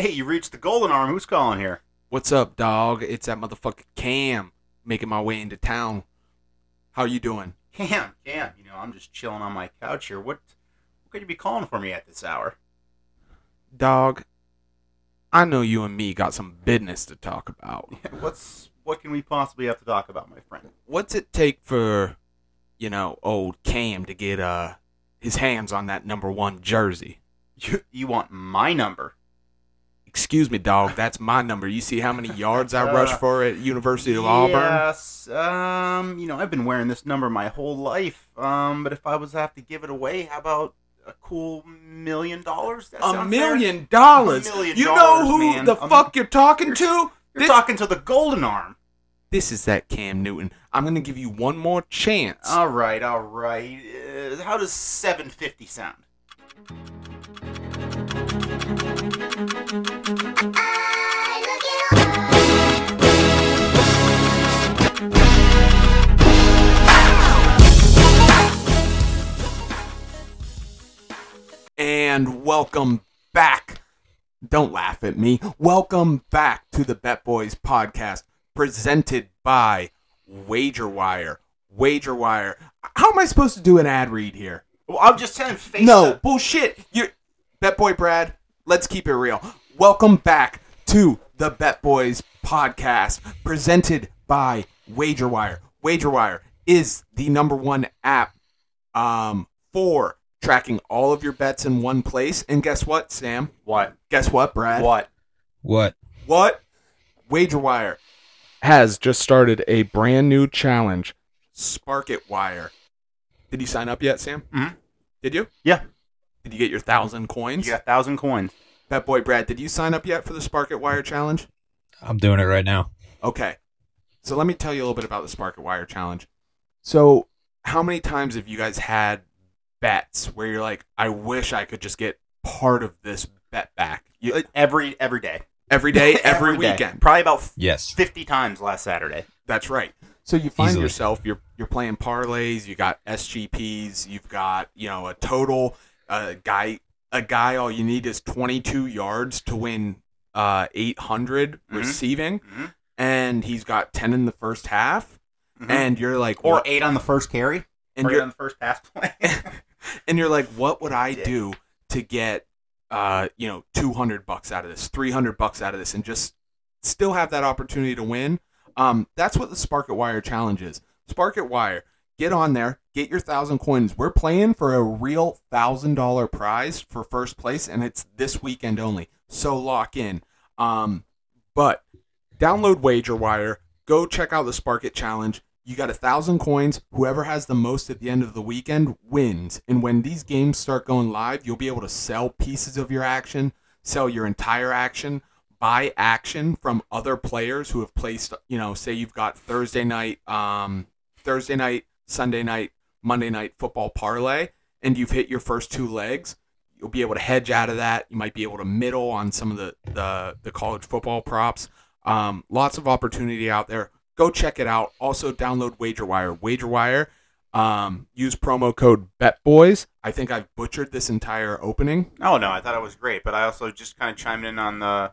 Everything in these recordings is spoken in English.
Hey, you reached the golden arm. Who's calling here? What's up, dog? It's that motherfucker Cam making my way into town. How you doing? Cam, Cam. You know, I'm just chilling on my couch here. What, what could you be calling for me at this hour? Dog, I know you and me got some business to talk about. What's what can we possibly have to talk about, my friend? What's it take for, you know, old Cam to get uh his hands on that number one jersey? You, you want my number? Excuse me, dog. That's my number. You see how many yards I rushed for at University of Auburn? Yes. Um, you know, I've been wearing this number my whole life. Um, but if I was to have to give it away, how about a cool million dollars? That A million dollars. A million You know dollars, who man. the Um, fuck you're talking to? You're This- talking to the golden arm. This is that Cam Newton. I'm gonna give you one more chance. All right, all right. Uh, how does 750 sound? And welcome back. Don't laugh at me. Welcome back to the Bet Boys podcast presented by WagerWire. WagerWire. How am I supposed to do an ad read here? Well, I'm just telling face no, the- bullshit. You're Bet Boy Brad. Let's keep it real. Welcome back to the Bet Boys podcast presented by WagerWire. WagerWire is the number one app um, for tracking all of your bets in one place. And guess what, Sam? What? Guess what, Brad? What? What? What? WagerWire has just started a brand new challenge, Spark It Wire. Did you sign up yet, Sam? Mhm. Did you? Yeah. Did you get your thousand You coins? got a thousand coins. That boy Brad, did you sign up yet for the Spark It Wire challenge? I'm doing it right now. Okay. So let me tell you a little bit about the Spark It Wire challenge. So, how many times have you guys had bets where you're like, I wish I could just get part of this bet back? You, Uh, Every every day. every day, every, day. weekend. Probably about f- Yes. 50 times last Saturday. That's right. So you find Easily. yourself you're you're playing parlays, you got SGPs, you've got, you know, a total uh, guy a guy all you need is 22 yards to win uh 800 Mhm. receiving Mhm. and he's got 10 in the first half Mhm. and you're like Or what- eight on the first carry. and or you're on the first pass play. and you're like what would I do to get uh you know 200 bucks out of this, 300 bucks out of this and just still have that opportunity to win? Um that's what the Spark It Wire challenge is. Spark It Wire get on there, get your thousand coins. We're playing for a real thousand dollar prize for first place, and it's this weekend only. So lock in. Um, but download Wager Wire, go check out the Spark It Challenge. You got a thousand coins. Whoever has the most at the end of the weekend wins. And when these games start going live, you'll be able to sell pieces of your action, sell your entire action, buy action from other players who have placed. You know, say you've got Thursday night, um, Thursday night, Sunday night, Monday night football parlay, and you've hit your first two legs, you'll be able to hedge out of that. You might be able to middle on some of the the, the college football props. Um, lots of opportunity out there. Go check it out. Also, download WagerWire. WagerWire. Um, use promo code BetBoys. I think I've butchered this entire opening. Oh no, I thought it was great, but I also just kind of chimed in on the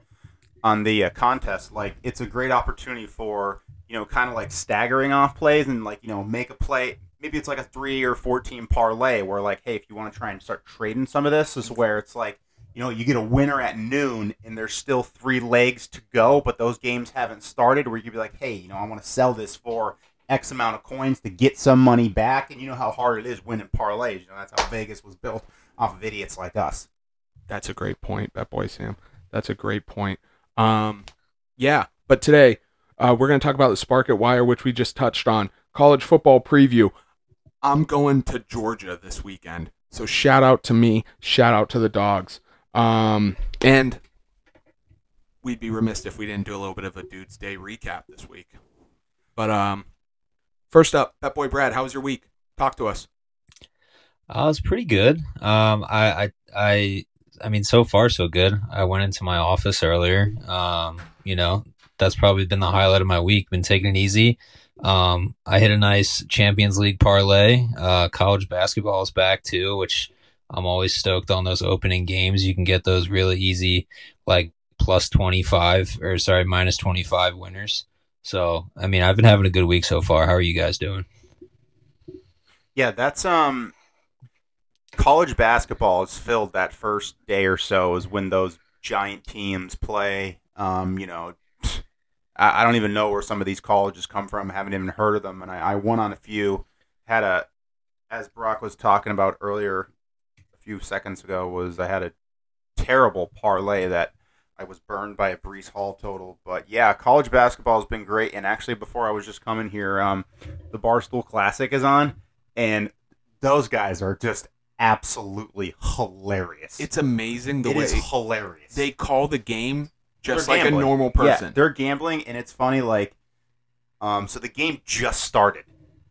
on the uh, contest. Like, it's a great opportunity for you know, kind of like staggering off plays and like you know, make a play. Maybe it's like a three or fourteen parlay where like, hey, if you want to try and start trading some of this, is where it's like. You know, you get a winner at noon, and there's still three legs to go, but those games haven't started. Where you could be like, "Hey, you know, I want to sell this for X amount of coins to get some money back." And you know how hard it is winning parlays. You know, that's how Vegas was built off of idiots like us. That's a great point, that boy Sam. That's a great point. Um, yeah, but today uh, we're going to talk about the Spark at Wire, which we just touched on. College football preview. I'm going to Georgia this weekend, so shout out to me. Shout out to the dogs. Um, and we'd be remiss if we didn't do a little bit of a Dude's Day recap this week. But um, first up, Bet Boy Brad, how was your week? Talk to us. Uh, was pretty good. Um, I, I, I, I mean, so far so good. I went into my office earlier. Um, you know, that's probably been the highlight of my week. Been taking it easy. Um, I hit a nice Champions League parlay. Uh, college basketball is back too, which I'm always stoked on those opening games. You can get those really easy, like plus 25 or sorry, minus 25 winners. So, I mean, I've been having a good week so far. How are you guys doing? Yeah, that's um college basketball is filled that first day or so is when those giant teams play. Um, you know, I, I don't even know where some of these colleges come from. I haven't even heard of them, and I, I won on a few. Had a, as Brock was talking about earlier, few seconds ago, was I had a terrible parlay that I was burned by a Breece Hall total. But yeah, college basketball has been great. And actually, before I was just coming here, um, the Barstool Classic is on, and those guys are just absolutely hilarious. It's amazing the It way is hilarious. they call the game just They're like gambling. a normal person. Yeah, they're gambling, and it's funny. Like, um, so the game just started,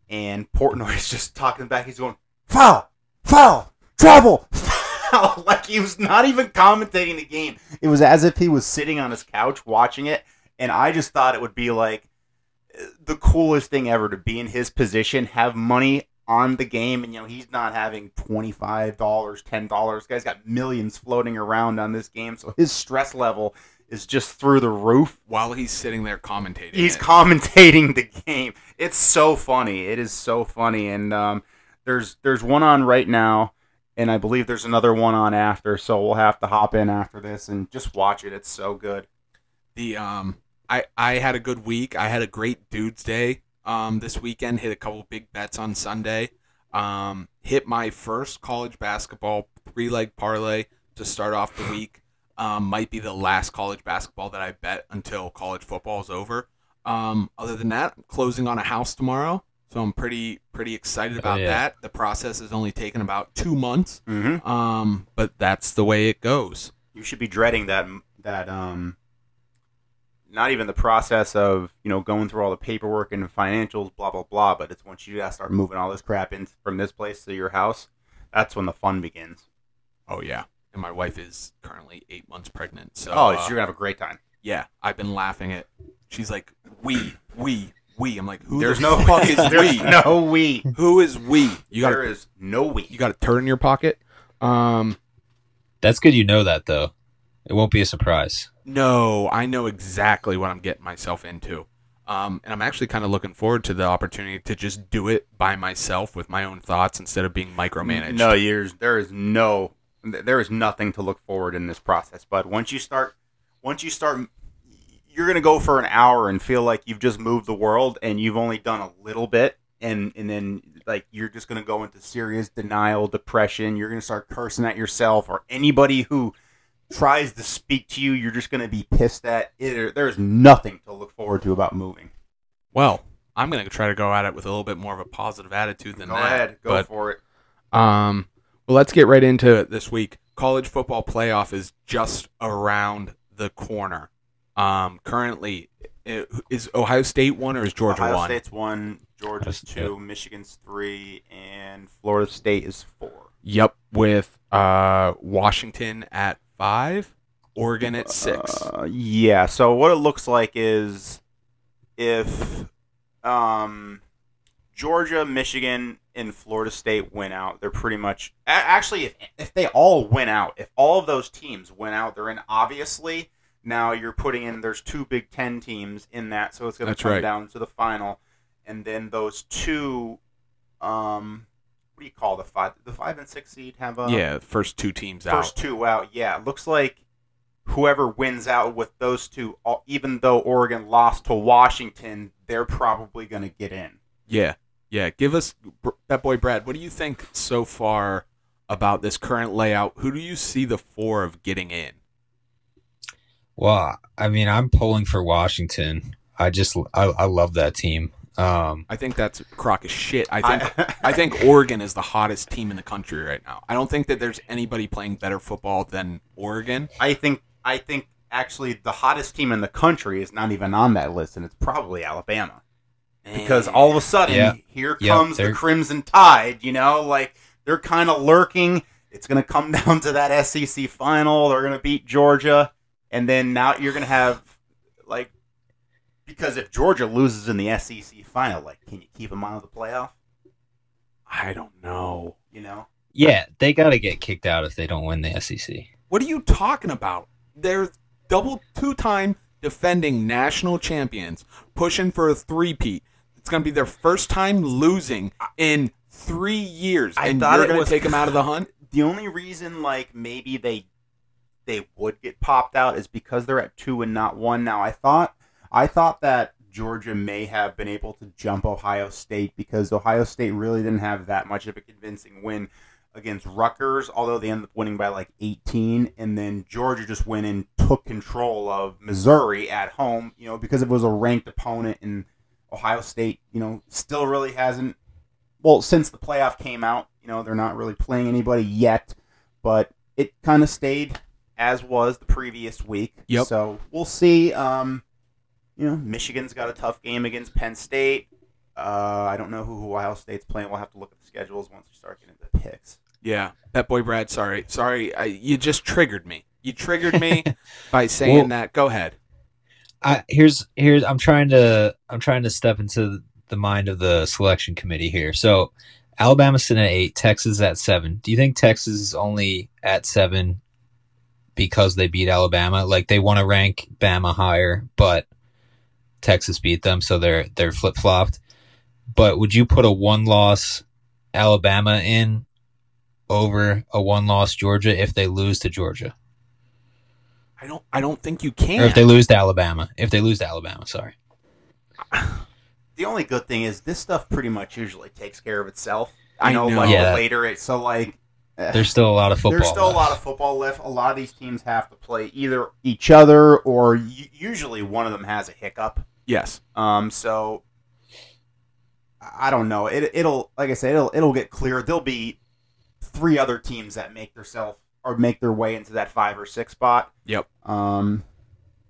and Portnoy's just talking back. He's going foul, foul, travel, foul. like he was not even commentating the game. It was as if he was sitting on his couch watching it, and I just thought it would be like the coolest thing ever to be in his position, have money on the game, and you know he's not having twenty five dollars, ten dollars. Guy's got millions floating around on this game, so his stress level is just through the roof. While he's sitting there commentating, He's it. commentating the game. It's so funny. It is so funny, and um, there's there's one on right now, and I believe there's another one on after. So we'll have to hop in after this and just watch it. It's so good. the um I I had a good week. I had a great dudes day um this weekend. Hit a couple big bets on Sunday. Um hit my first college basketball three leg parlay to start off the week. Um might be the last college basketball that I bet until college football is over. Um other than that, I'm closing on a house tomorrow. So I'm pretty pretty excited about yeah. that. The process has only taken about 2 months. Mm-hmm. Um but that's the way it goes. You should be dreading that that um. Not even the process of you know going through all the paperwork and financials, blah blah blah. But it's once you gotta start moving all this crap in from this place to your house, that's when the fun begins. Oh yeah. And my wife is currently 8 months pregnant. So oh, uh, you're gonna have a great time. Yeah, I've been laughing at. She's like, we, we, we. I'm like, who There's the no fuck is we? no we. Who is we? You got there a, is no we. you got a turd in your pocket? Um, That's good you know that though. It won't be a surprise. no, I know exactly what I'm getting myself into. Um, and I'm actually kind of looking forward to the opportunity to just do it by myself with my own thoughts instead of being micromanaged. No, there's there is no there is nothing to look forward in this process. But once you start, once you start, you're gonna go for an hour and feel like you've just moved the world and you've only done a little bit, and and then like you're just gonna go into serious denial, depression. You're gonna start cursing at yourself or anybody who tries to speak to you. You're just gonna be pissed at. It, there's nothing to look forward to about moving. Well, I'm gonna try to go at it with a little bit more of a positive attitude than Go that. ahead, go but for it. Um, well, let's get right into it this week. College football playoff is just around the corner. Um, currently, is Ohio State one or is Georgia Ohio one? Ohio State's one, Georgia's two, Michigan's three, and Florida State is four. Yep, with uh, Washington at five, Oregon at six. Uh, yeah. So what it looks like is if um, Georgia, Michigan, and Florida State win out, they're pretty much actually if if they all win out, if all of those teams win out, they're in. Obviously, now you're putting in. There's two Big Ten teams in that, so it's going to come right. down to the final, and then those two. Um, what do you call the five? The five and six seed have a yeah, first two teams first out. two out. Yeah, looks like whoever wins out with those two, even though Oregon lost to Washington, they're probably going to get in. Yeah, yeah. Give us that boy Brad. What do you think so far about this current layout? Who do you see the four of getting in? Well, I mean, I'm pulling for Washington. I just I, I love that team. Um, I think that's crock of shit. I think I think Oregon is the hottest team in the country right now. I don't think that there's anybody playing better football than Oregon. I think I think actually the hottest team in the country is not even on that list, and it's probably Alabama. Because all of a sudden, Yeah. here Yeah, comes the Crimson Tide. You know, like they're kind of lurking. It's going to come down to that SEC final. They're going to beat Georgia, and then now you're going to have like because if Georgia loses in the SEC final, like can you keep them out of the playoff? I don't know. You know, yeah, they got to get kicked out if they don't win the SEC. What are you talking about? They're double two-time defending national champions, pushing for a three-peat. It's going to be their first time losing in three years, I and thought you're it going to was- take them out of the hunt. the only reason like maybe they they would get popped out is because they're at two and not one. Now I thought I thought that Georgia may have been able to jump Ohio State because Ohio State really didn't have that much of a convincing win against Rutgers, although they ended up winning by like 18, and then Georgia just went and took control of Missouri at home, you know, because it was a ranked opponent, and Ohio State, you know, still really hasn't. Well, since the playoff came out, you know, they're not really playing anybody yet, but it kind of stayed as was the previous week. Yep. So we'll see. Um, you know, Michigan's got a tough game against Penn State. Uh, I don't know who Ohio State's playing. We'll have to look at the schedules once we start getting into picks. Yeah, Bet Boy Brad. Sorry, sorry. I, you just triggered me. You triggered me by saying Well- that. Go ahead. I here's here's I'm trying to I'm trying to step into the mind of the selection committee here. So Alabama's sitting at eight, Texas at seven. Do you think Texas is only at seven because they beat Alabama? Like they want to rank Bama higher, but Texas beat them, so they're they're flip flopped. But would you put a one loss Alabama in over a one loss Georgia if they lose to Georgia? I don't. I don't think you can. Or if they lose to Alabama. If they lose to Alabama, sorry. The only good thing is this stuff pretty much usually takes care of itself. I know, know. like Yeah. later it so like There's still a lot of football. there's still a left. lot of football left. A lot of these teams have to play either each other or u- usually one of them has a hiccup. yes. Um, so I I don't know. It it'll like I said, it'll it'll get clear. There'll be three other teams that make themselves or make their way into that five or six spot. Yep. Um,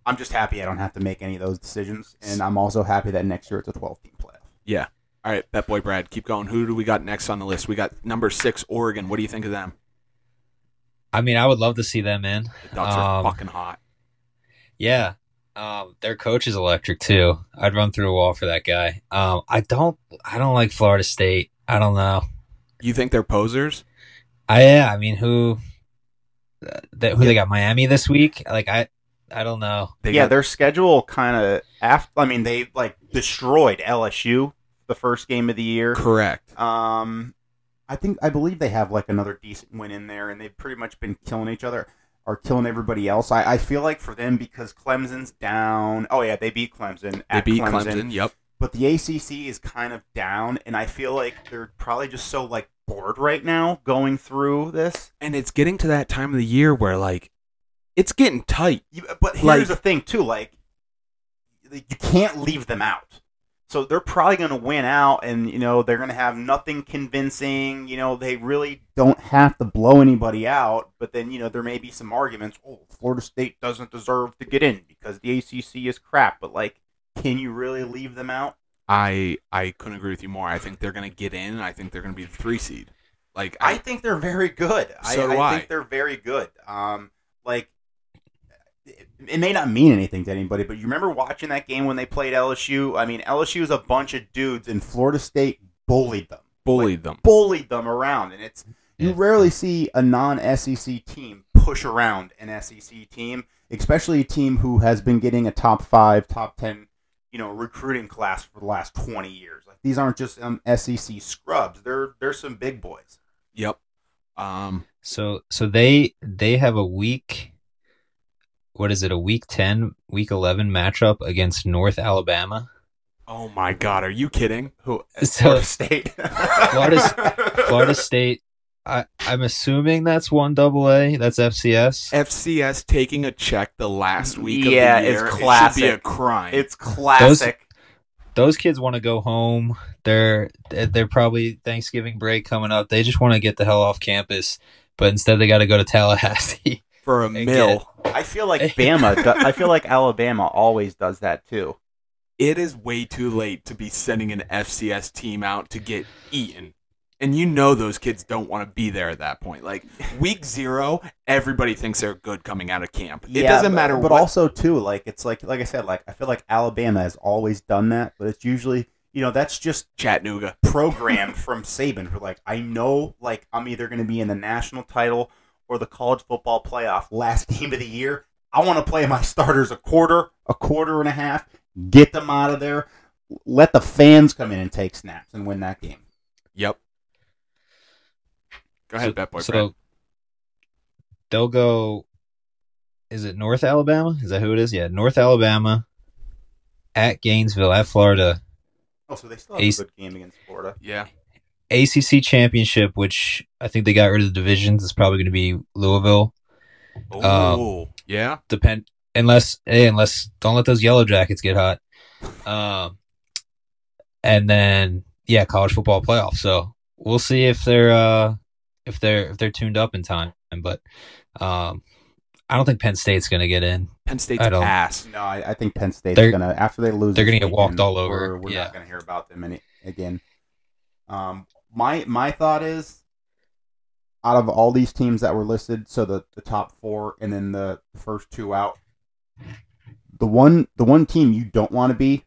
I'm just happy I don't have to make any of those decisions, and I'm also happy that next year it's a 12 team playoff. Yeah. All right, Bet Boy Brad, keep going. Who do we got next on the list? We got number six, Oregon. What do you think of them? I mean, I would love to see them in. The Ducks are Um, fucking hot. Yeah. Um, their coach is electric too. I'd run through a wall for that guy. Um, I don't, I don't like Florida State. I don't know. You think they're posers? I, yeah, I mean, who, uh, that, who they got Miami this week? Like, I, I don't know. They yeah, got- their schedule kind of after. I mean, they like destroyed LSU the first game of the year. correct. Um, I think I believe they have like another decent win in there, and they've pretty much been killing each other or killing everybody else. I, I feel like for them because Clemson's down. Oh yeah, they beat Clemson. They at beat Clemson. Yep. but the ACC is kind of down, and I feel like they're probably just so like bored right now going through this. And it's getting to that time of the year where like it's getting tight. You, but here's Like- the thing too, like you can't leave them out. So they're probably going to win out, and you know they're going to have nothing convincing. You know they really don't have to blow anybody out. But then you know there may be some arguments. Oh, Florida State doesn't deserve to get in because the ACC is crap. But like, can you really leave them out? I I couldn't agree with you more. I think they're gonna get in. I think they're gonna be the three seed. Like I I, think they're very good. So I, do I I. think they're very good. Um, like it, it may not mean anything to anybody, but you remember watching that game when they played LSU? I mean, LSU is a bunch of dudes, and Florida State bullied them, bullied them. bullied them around, and it's you Yeah. rarely see a non-SEC team push around an SEC team, especially a team who has been getting a top five, top ten, you know, recruiting class for the last twenty years. Like these aren't just um, SEC scrubs; they're they're some big boys. Yep. Um. So, so they, they have a week, what is it? A week 10, week 11 matchup against North Alabama. Oh my God. Are you kidding? Who? So- Florida State. Florida's- Florida State, I, I'm assuming that's one double A. That's FCS. FCS taking a check the last week Yeah, of the it's year. It should be a classic. crime. It's classic. Those kids want to go home. They're they're probably Thanksgiving break coming up. They just want to get the hell off campus, but instead they got to go to Tallahassee. for a mill. I feel like Bama. do- I feel like Alabama always does that too. It is way too late to be sending an FCS team out to get eaten. And you know those kids don't want to be there at that point. Like week zero, everybody thinks they're good coming out of camp. It Yeah, doesn't but- matter But what. also too, like it's like like I said, like I feel like Alabama has always done that, but it's usually you know that's just Chattanooga. programmed from Saban for like I know like I'm either going to be in the national title or the college football playoff last game of the year. I want to play my starters a quarter, a quarter and a half, get them out of there, let the fans come in and take snaps and win that game. Yep. Go ahead, so, Bet Boy. So Brad. they'll go. Is it North Alabama? Is that who it is? Yeah, North Alabama. At Gainesville, at Florida, Oh, so they still have Ace- a good game against Florida. Yeah. ACC championship, which I think they got rid of the divisions. It's probably going to be Louisville. Oh, yeah. Depend unless hey, unless don't let those yellow jackets get hot. Um, and then yeah, college football playoff. So we'll see if they're uh if they're if they're tuned up in time. But um, I don't think Penn State's going to get in. Penn State's I don't- ass. No, I, I think Penn State's They're- gonna after they lose. they're gonna get walked all over. We're, we're Yeah. not gonna hear about them any again. Um, my my thought is, out of all these teams that were listed, so the the top four and then the, the first two out, the one the one team you don't want to be,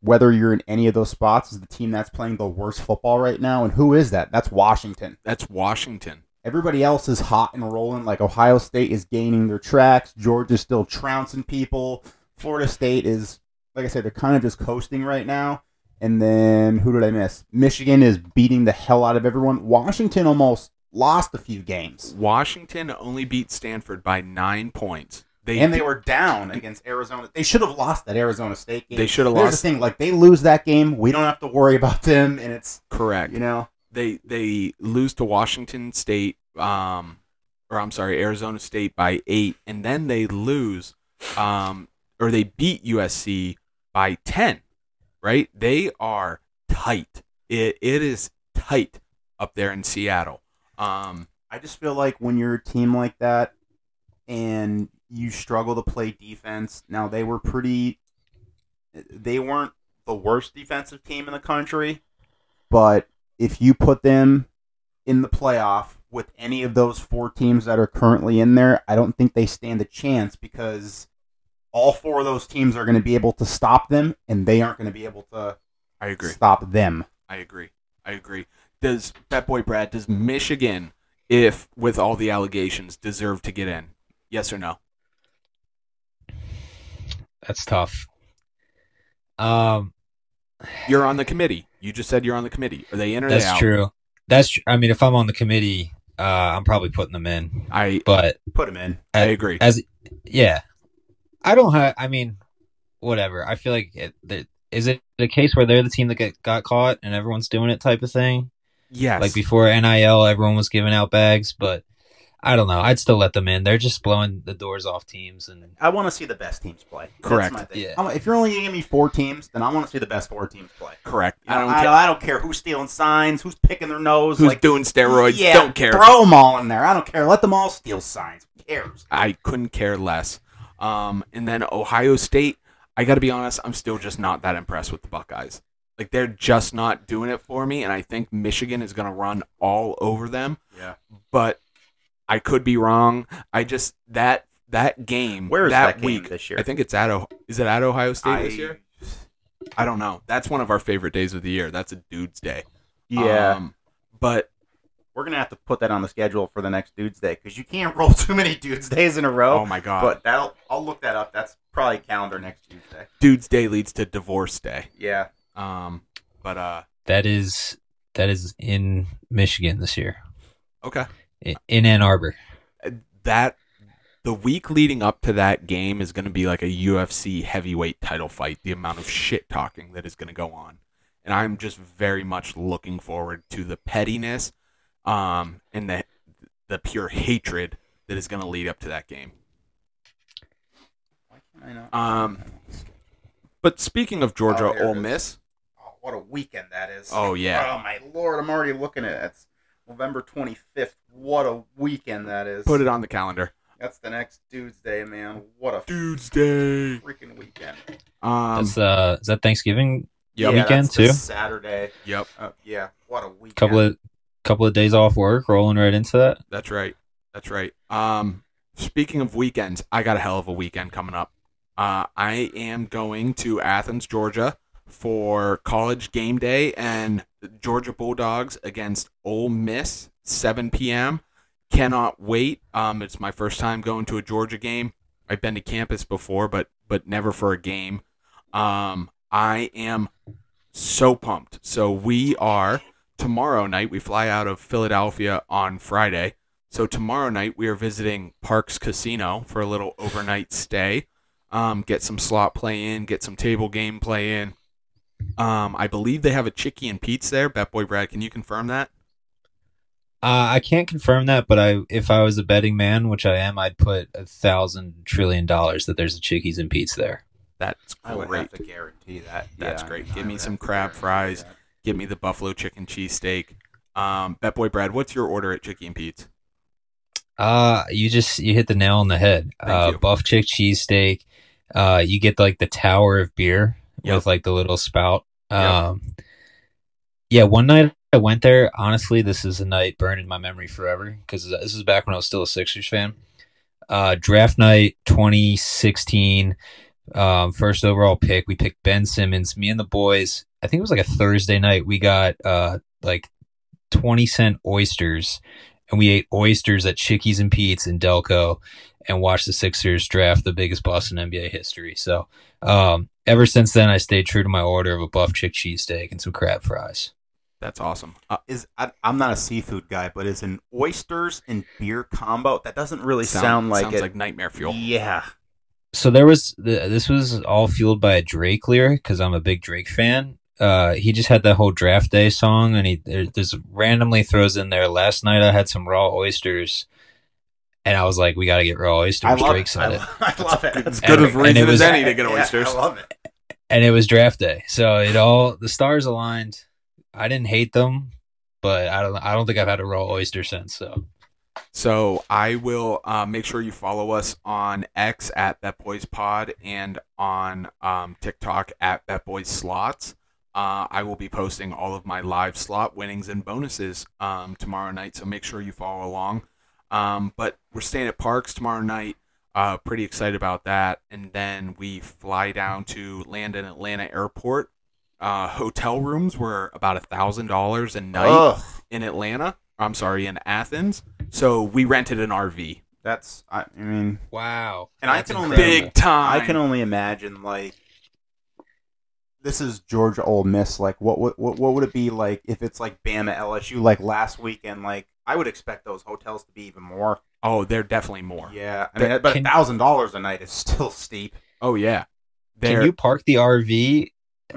whether you're in any of those spots, is the team that's playing the worst football right now. And who is that? That's Washington. That's Washington. Everybody else is hot and rolling. Like Ohio State is gaining their tracks. Georgia's still trouncing people. Florida State is, like I said, they're kind of just coasting right now. And then who did I miss? Michigan is beating the hell out of everyone. Washington almost lost a few games, Washington only beat Stanford by nine points. They and they were down against Arizona. They should have lost that Arizona State game. They should have There's lost. the thing, like they lose that game, we don't have to worry about them, and it's Correct. you know They they lose to Washington State, um, or I'm sorry, Arizona State by eight, and then they lose, um, or they beat USC by ten. Right? They are tight. It it is tight up there in Seattle. Um, I just feel like when you're a team like that and you struggle to play defense, now they were pretty they weren't the worst defensive team in the country, but if you put them in the playoff with any of those four teams that are currently in there, I don't think they stand a chance because all four of those teams are going to be able to stop them and they aren't going to be able to I agree. stop them. I agree. I agree. Does Bet Boy Brad, does Michigan, if with all the allegations, deserve to get in? Yes or no? That's tough. Um, You're on the committee. You just said you're on the committee. Are they in or they that's out? true. That's tr- I mean, if I'm on the committee, uh, I'm probably putting them in. I But Put them in. I agree. as yeah, I don't have. I mean, whatever. I feel like it, that, is it the case where they're the team that get, got caught and everyone's doing it type of thing? Yes. Like before NIL, everyone was giving out bags, but I don't know. I'd still let them in. They're just blowing the doors off teams, and I want to see the best teams play. That's Correct. my thing. Yeah. I'm- if you're only giving me four teams, then I want to see the best four teams play. Correct. You I don't I, care. I don't care who's stealing signs, who's picking their nose, Who's like doing steroids? Yeah, don't care. Throw them all in there. I don't care. Let them all steal signs. Who cares? I couldn't care less. Um, and then Ohio State. I got to be honest. I'm still just not that impressed with the Buckeyes. Like they're just not doing it for me, and I think Michigan is going to run all over them. Yeah. But I could be wrong. I just that that game Where is that, that, game week. this year? I think it's at O- is it at Ohio State I- this year? I don't know. That's one of our favorite days of the year. That's a dude's day. Yeah, Um, but we're gonna have to put that on the schedule for the next Dudes Day because you can't roll too many Dudes Days in a row. oh my god, but that'll I'll look that up. That's probably calendar next Tuesday. dude's day leads to divorce day. Yeah, Um, but uh, that is that is in Michigan this year, okay. i- in Ann Arbor. that the week leading up to that game is going to be like a UFC heavyweight title fight. The amount of shit talking that is going to go on, and I'm just very much looking forward to the pettiness, um, and the the pure hatred that is going to lead up to that game. Why can't I know? Um, But speaking of Georgia Oh, Ole. Miss, Oh, what a weekend that is! Oh, yeah. Oh my lord, I'm already looking at it. It's November 25th. What a weekend that is! put it on the calendar. That's the next Dudes Day, man. What a Dude's Day. freaking weekend. Um, That's uh, is that Thanksgiving yep, yeah, weekend, that's the too? Saturday. yep, Uh, yeah, what a weekend. couple of couple of days off work, rolling right into that. that's right. That's right. Um, speaking of weekends, I got a hell of a weekend coming up. Uh, I am going to Athens, Georgia for college game day and Georgia Bulldogs against Ole Miss, 7 p.m. Cannot wait. Um, it's my first time going to a Georgia game. I've been to campus before, but but never for a game. Um, I am so pumped. So we are tomorrow night. We fly out of Philadelphia on Friday. So tomorrow night we are visiting Parx Casino for a little overnight stay. Um, get some slot play in, get some table game play in. Um, I believe they have a Chicky and Pete's there. Bet Boy Brad, can you confirm that? Uh, I can't confirm that, but I if I was a betting man, which I am, I'd put a thousand trillion dollars that there's a Chickies and Pete's there. That's I would great. have to guarantee that. That's Yeah, great. Give me some crab fries. that. Give me the buffalo chicken cheesesteak. Um, Bet Boy Brad, what's your order at Chicky and Pete's? Uh, you just you hit the nail on the head. Thank uh, you. buff chick cheesesteak. Uh, you get like the tower of beer Yep. with like the little spout. Yep. Um, yeah, one night I went there. Honestly, this is a night burned in my memory forever because this is back when I was still a Sixers fan. Uh, draft night 2016, um, first overall pick. We picked Ben Simmons. Me and the boys. I think it was like a Thursday night. We got uh like 20 cent oysters and we ate oysters at Chickies and Pete's in Delco and watched the Sixers draft the biggest bust in NBA history. So, um, ever since then, I stayed true to my order of a buff chick cheesesteak and some crab fries. That's awesome. Uh, Is I, I'm not a seafood guy, but is an oysters and beer combo that doesn't really sound- sound, like sounds it. like nightmare fuel. Yeah, So there was th- this was all fueled by a Drake lyric because I'm a big Drake fan. Uh, he just had that whole draft day song, and he there, there's randomly throws in there. Last night I had some raw oysters, and I was like, "We got to get raw oysters." I love Drake it. I, it. lo- I love it. It's good of and reason it was- as any to get Yeah, oysters. I love it. and it was draft day, so it all the stars aligned. I didn't hate them, but I don't. I don't think I've had a raw oyster since. So So I will uh, make sure you follow us on X at Bet Boys Pod and on um, TikTok at BetBoysSlots. Uh, I will be posting all of my live slot winnings and bonuses um, tomorrow night, so make sure you follow along. Um, but we're staying at Parx tomorrow night. Uh, pretty excited about that. And then we fly down to land in Atlanta Airport. Uh, hotel rooms were about a thousand dollars a night Ugh, in Atlanta. I'm sorry, in Athens. So we rented an RV. that's I, I mean, wow, And I That's can only- incredible. Big time. I can only imagine like this is Georgia Ole Miss. Like, what what what what would it be like if it's like Bama LSU like last weekend? Like, I would expect those hotels to be even more. Oh, they're definitely more. Yeah, I But mean, but a thousand dollars a night is still steep. Oh yeah. They're, Can you park the RV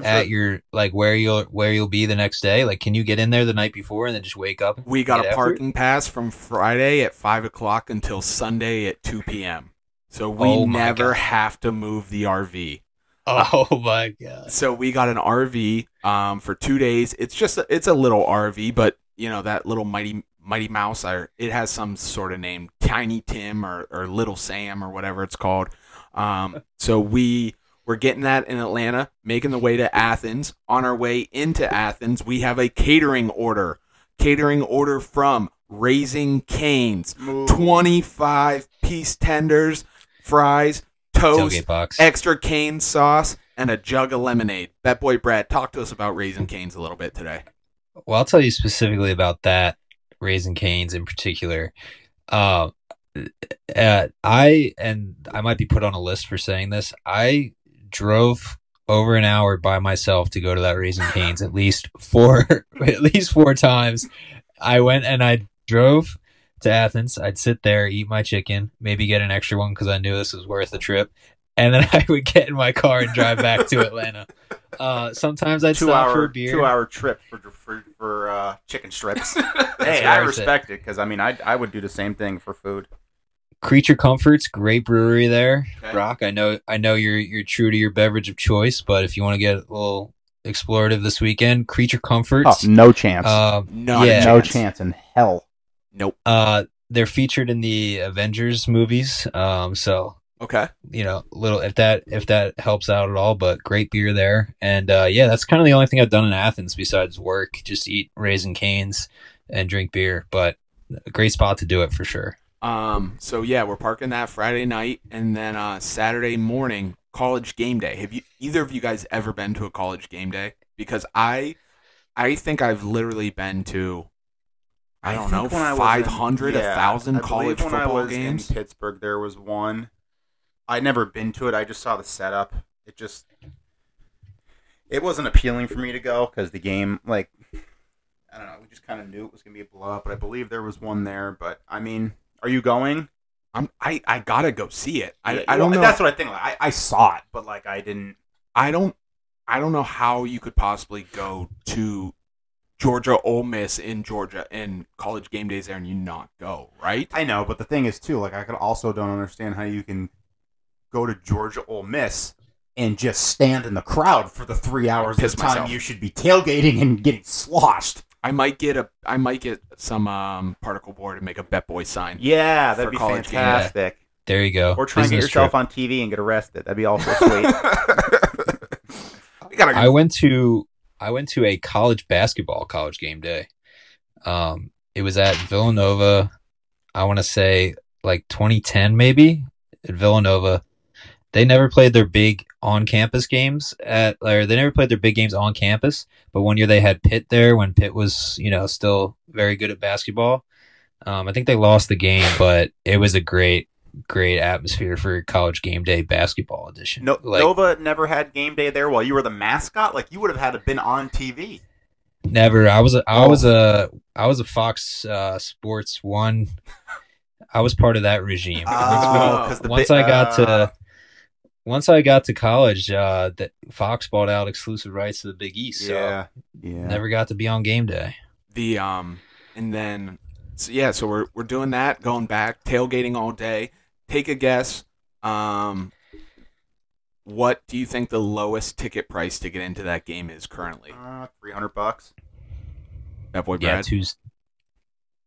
at sure- your like where you'll where you'll be the next day? Like, can you get in there the night before and then just wake up? we got a after it? parking pass from Friday at five o'clock until Sunday at two p.m. So we Oh never God. have to move the RV. Oh my god! So we got an RV um, for two days. It's just a, it's a little RV, but you know that little mighty mighty mouse. I, it has some sort of name, Tiny Tim or, or Little Sam or whatever it's called. Um, so we we're getting that in Atlanta, making the way to Athens. On our way into Athens, we have a catering order. Catering order from Raising Cane's. 25 piece tenders, fries, toast, box. extra cane sauce, and a jug of lemonade. That boy Brad, talk to us about Raising Cane's a little bit today. Well, I'll tell you specifically about that Raising Cane's in particular. Uh, uh, I and I might be put on a list for saying this. I drove over an hour by myself to go to that Raising Canes at least four at least four times. I went and I drove to Athens. I'd sit there, eat my chicken, maybe get an extra one because I knew this was worth the trip. And then I would get in my car and drive back to Atlanta. Uh, sometimes I'd two stop for hour a beer. two hour trip for for, for uh, chicken strips. hey, I I respect it because I mean, I I would do the same thing for food. Creature Comforts, great brewery there. Okay. Rock, I know I know you're you're true to your beverage of choice, but if you want to get a little explorative this weekend, Creature Oh, Comforts. no chance. um, Not Yeah. a no chance. chance in hell. Nope. uh, they're featured in the Avengers movies. Um, so Okay. you know, little if that if that helps out at all, but great beer there. And uh, yeah, that's kind of the only thing I've done in Athens besides work. Just eat Raising Cane's and drink beer, but a great spot to do it for sure. Um. So yeah, we're parking that Friday night, and then uh, Saturday morning, college game day. Have you either of you guys ever been to a college game day? Because I, I think I've literally been to. I don't know, think when I was in- five hundred, a yeah, thousand college when I football was games. In Pittsburgh, there was one. I'd never been to it. I just saw the setup. It just it wasn't appealing for me to go because the game, like, I don't know, we just kind of knew it was gonna be a blowout. But I believe there was one there. But I mean, are you going? I'm I, I gotta go see it. I, Yeah, I don't well, know. That's what I think. Like, I I saw it, but like I didn't. I don't I don't know how you could possibly go to Georgia Ole Miss in Georgia and college game days there and you not go, right? I know, but the thing is too, like I could also don't understand how you can go to Georgia Ole Miss and just stand in the crowd for the three hours Piss of time myself. you should be tailgating and getting sloshed. I might get a I might get some um, particle board and make a Bet Boy sign. Yeah, that'd be college game. fantastic. There you go. Or try and get yourself trip. on TV and get arrested. That'd be also sweet. I went to I went to a college basketball college game day. Um, it was at Villanova. I want to say like 2010 maybe at Villanova. They never played their big on campus games at or they never played their big games on campus. But one year they had Pitt there when Pitt was you know still very good at basketball. Um, I think they lost the game, but it was a great great atmosphere for college game day basketball edition. no, like, Nova never had game day there while you were the mascot. Like you would have had to been on TV. Never. I was a, I Oh. was a I was a Fox uh, Sports One. I was part of that regime. Oh, because the once bi- I got uh, to once I got to college, uh, that Fox bought out exclusive rights to the Big East. So yeah, yeah. never got to be on game day. the um and then so yeah so we're we're doing that going back tailgating all day take a guess um what do you think the lowest ticket price to get into that game is currently Uh, Three hundred bucks. that boy Yeah, Brad two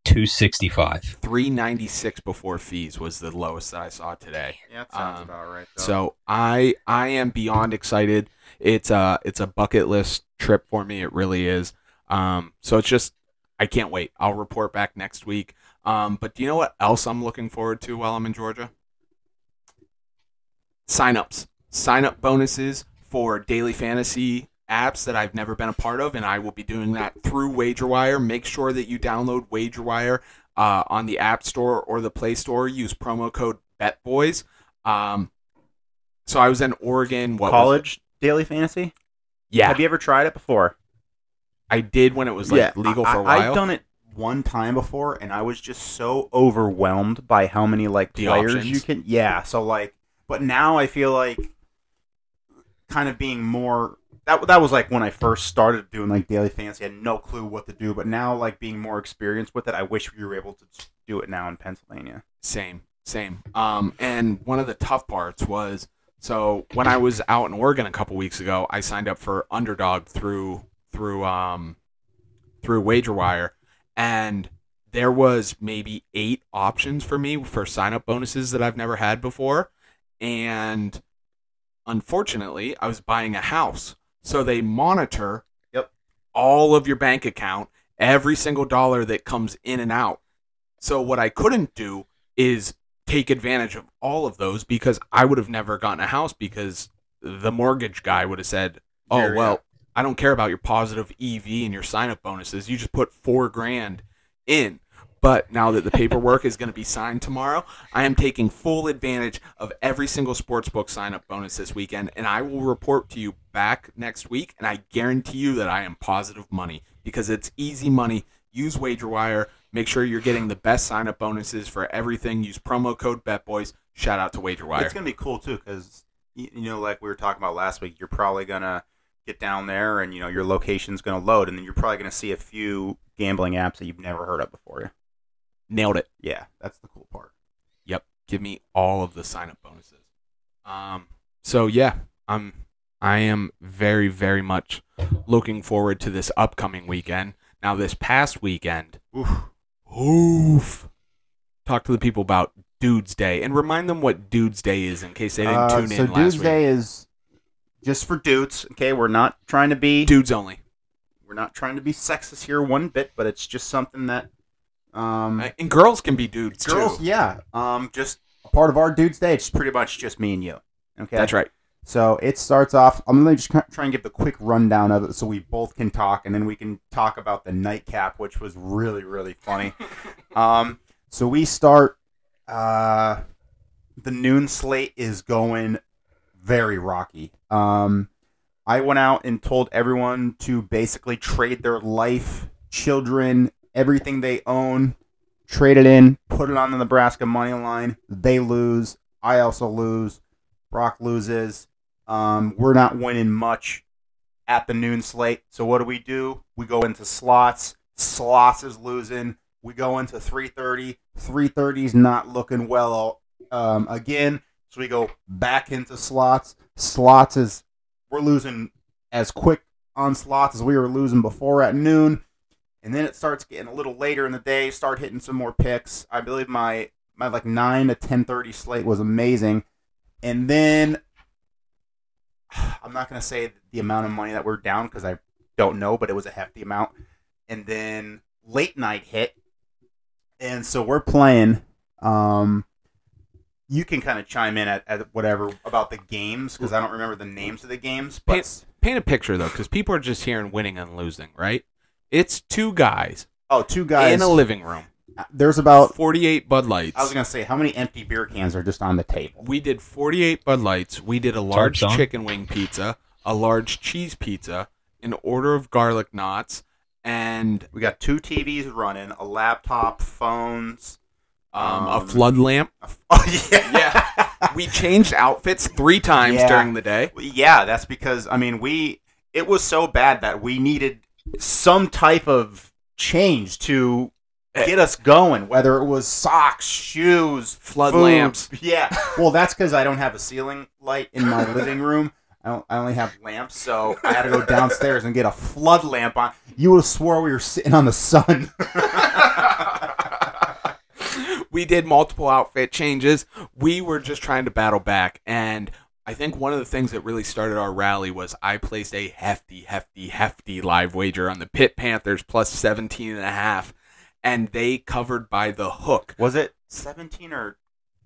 two sixty five. 396 before fees was the lowest that I saw today Yeah, that sounds Um, about right. Though. So I I am beyond excited. It's a it's a bucket list trip for me. It really is. Um, so it's just I can't wait. I'll report back next week. Um, but do you know what else I'm looking forward to while I'm in Georgia? Signups, sign up bonuses for daily fantasy apps that I've never been a part of, and I will be doing that through WagerWire. Make sure that you download WagerWire uh, on the App Store or the Play Store. Use promo code BetBoys. Um, so I was in Oregon. What college daily fantasy. yeah, Have you ever tried it before? I did when it was like legal for a while. I've done it one time before, and I was just so overwhelmed by how many like The players options? you can. Yeah, so like, but now I feel like kind of being more. That that was like when I first started doing like daily fantasy. I had no clue what to do, but now like being more experienced with it, I wish we were able to do it now in Pennsylvania. Same, same. Um, and one of the tough parts was so when I was out in Oregon a couple weeks ago, I signed up for Underdog through through um through WagerWire, and there was maybe eight options for me for sign up bonuses that I've never had before, and unfortunately, I was buying a house, so they monitor Yep. all of your bank account, every single dollar that comes in and out. So what I couldn't do is take advantage of all of those because I would have never gotten a house because the mortgage guy would have said, "Oh well, I don't care about your positive EV and your sign up bonuses. You just put four grand in." But now that the paperwork is going to be signed tomorrow, I am taking full advantage of every single sportsbook sign up bonus this weekend, and I will report to you back next week. And I guarantee you that I am positive money because it's easy money. Use WagerWire. Make sure you're getting the best sign up bonuses for everything. Use promo code BetBoys. Shout out to WagerWire. It's gonna be cool too, because you know, like we were talking about last week, you're probably gonna get down there, and you know your location's gonna load, and then you're probably gonna see a few gambling apps that you've never heard of before. Nailed it. Yeah, that's the cool part. Yep. Give me all of the sign up bonuses. Um so yeah, I'm I am very, very much looking forward to this upcoming weekend. Now this past weekend, Oof. oof. Talk to the people about Dudes Day and remind them what Dudes Day is in case they didn't Uh, tune so in last Dudes week. Day is just for dudes. Okay, we're not trying to be Dudes only. we're not trying to be sexist here one bit, but it's just something that um Uh, And girls can be dudes girls, too. yeah, um just a part of our Dudes Day. It's pretty much just me and you. Okay, That's right. So it starts off. I'm gonna just try and give the quick rundown of it, so we both can talk, and then we can talk about the nightcap, which was really, really funny. um, so we start. Uh, the noon slate is going very rocky. Um, I went out and told everyone to basically trade their life, children, everything they own, trade it in, put it on the Nebraska money line. They lose. I also lose. Brock loses. Um, we're not winning much at the noon slate. So what do we do? We go into slots. Slots is losing. We go into 330. 330 is not looking well um, again. So we go back into slots. Slots is we're losing as quick on slots as we were losing before at noon. And then it starts getting a little later in the day. Start hitting some more picks. I believe my my like nine to ten thirty slate was amazing. And then I'm not gonna say the amount of money that we're down because I don't know, but it was a hefty amount. And then late night hit, and so we're playing. Um, you can kind of chime in at, at whatever about the games because I don't remember the names of the games. But Paint, paint a picture though, because people are just hearing winning and losing, right? It's two guys, oh, two guys. in a living room, uh, There's about. 48 Bud Lights. I was gonna say how many empty beer cans are just on the table. we did 48 Bud Lights. We did a large song. chicken wing pizza, a large cheese pizza, an order of garlic knots, and We got two TVs running, a laptop, phones, um, a Um, flood lamp. oh yeah, We changed outfits three times Yeah. during the day. Yeah, that's because I mean we it was so bad that we needed some type of change to get us going, whether it was socks, shoes, Flood food. lamps. Yeah. Well, that's because I don't have a ceiling light in my living room. I, don't, I only have lamps, so I had to go downstairs and get a flood lamp on. You would have swore we were sitting on the sun. we did multiple outfit changes. We were just trying to battle back. And I think one of the things that really started our rally was I placed a hefty, hefty, hefty live wager on the Pit Panthers plus 17 and a half. And they covered by the hook. was it 17 or?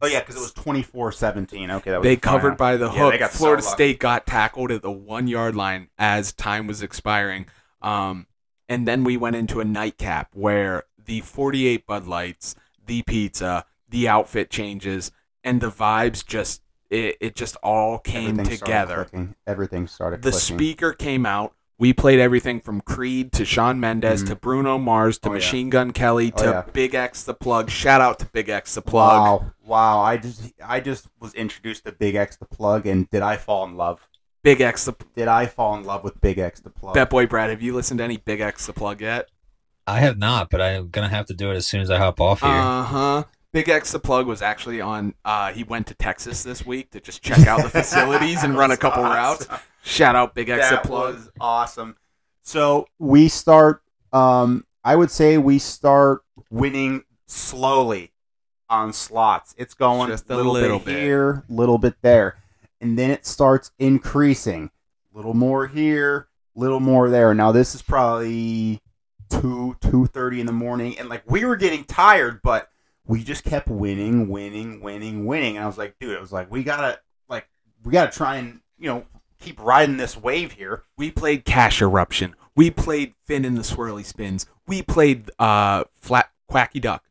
Oh yeah, because it was 24-17. Okay, that was They covered by the Yeah, hook. they got so Florida lucky. State got tackled at the one yard line as time was expiring. Um, and then we went into a nightcap where the 48 Bud Lights, the pizza, the outfit changes, and the vibes just it, it just all came Everything together. clicking. Everything started. The clicking. speaker came out. We played everything from Creed to Shawn Mendes Mhm. to Bruno Mars to Oh, yeah. Machine Gun Kelly Oh, to yeah. Big X the Plug. Shout out to Big X the Plug. Wow, wow! I just, I just was introduced to Big X the Plug, and did I fall in love? Big X the Did I fall in love with Big X the Plug? Bet Boy Brad, have you listened to any Big X the Plug yet? I have not, but I'm gonna have to do it as soon as I hop off here. Uh huh. Big X the Plug was actually on. Uh, he went to Texas this week to just check out the facilities and run a couple routes. Shout out Big X the Plug. was awesome. So we start. Um, I would say we start winning slowly on slots. It's going Just a little, little bit, bit. here, little bit there, and then it starts increasing. A little more here, little more there. Now this is probably two two thirty in the morning, and like we were getting tired, but we just kept winning, winning, winning, winning. And I was like, dude, I was like, we gotta like we gotta try and you know keep riding this wave here. We played Cash Eruption. We played Finn in the Swirly Spins. We played uh, Flat Quacky Duck,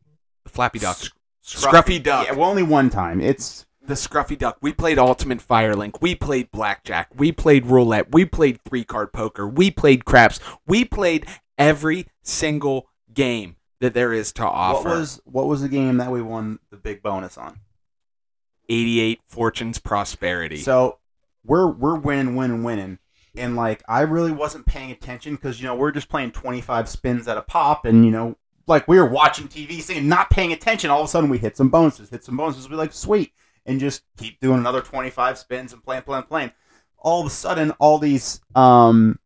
the Flappy Duck, Scruffy Duck. Yeah, well, only one time. It's the Scruffy Duck. We played Ultimate Firelink. We played Blackjack. We played Roulette. We played Three Card Poker. We played Craps. We played every single game that there is to offer. what was what was the game that we won the big bonus on? 88 Fortunes Prosperity. So we're we're winning, winning, winning, and like I really wasn't paying attention because you know we're just playing twenty five spins at a pop, and you know like we were watching TV, saying not paying attention. All of a sudden we hit some bonuses, hit some bonuses. We like sweet, and just keep doing another twenty five spins and playing, playing, playing. All of a sudden, all these um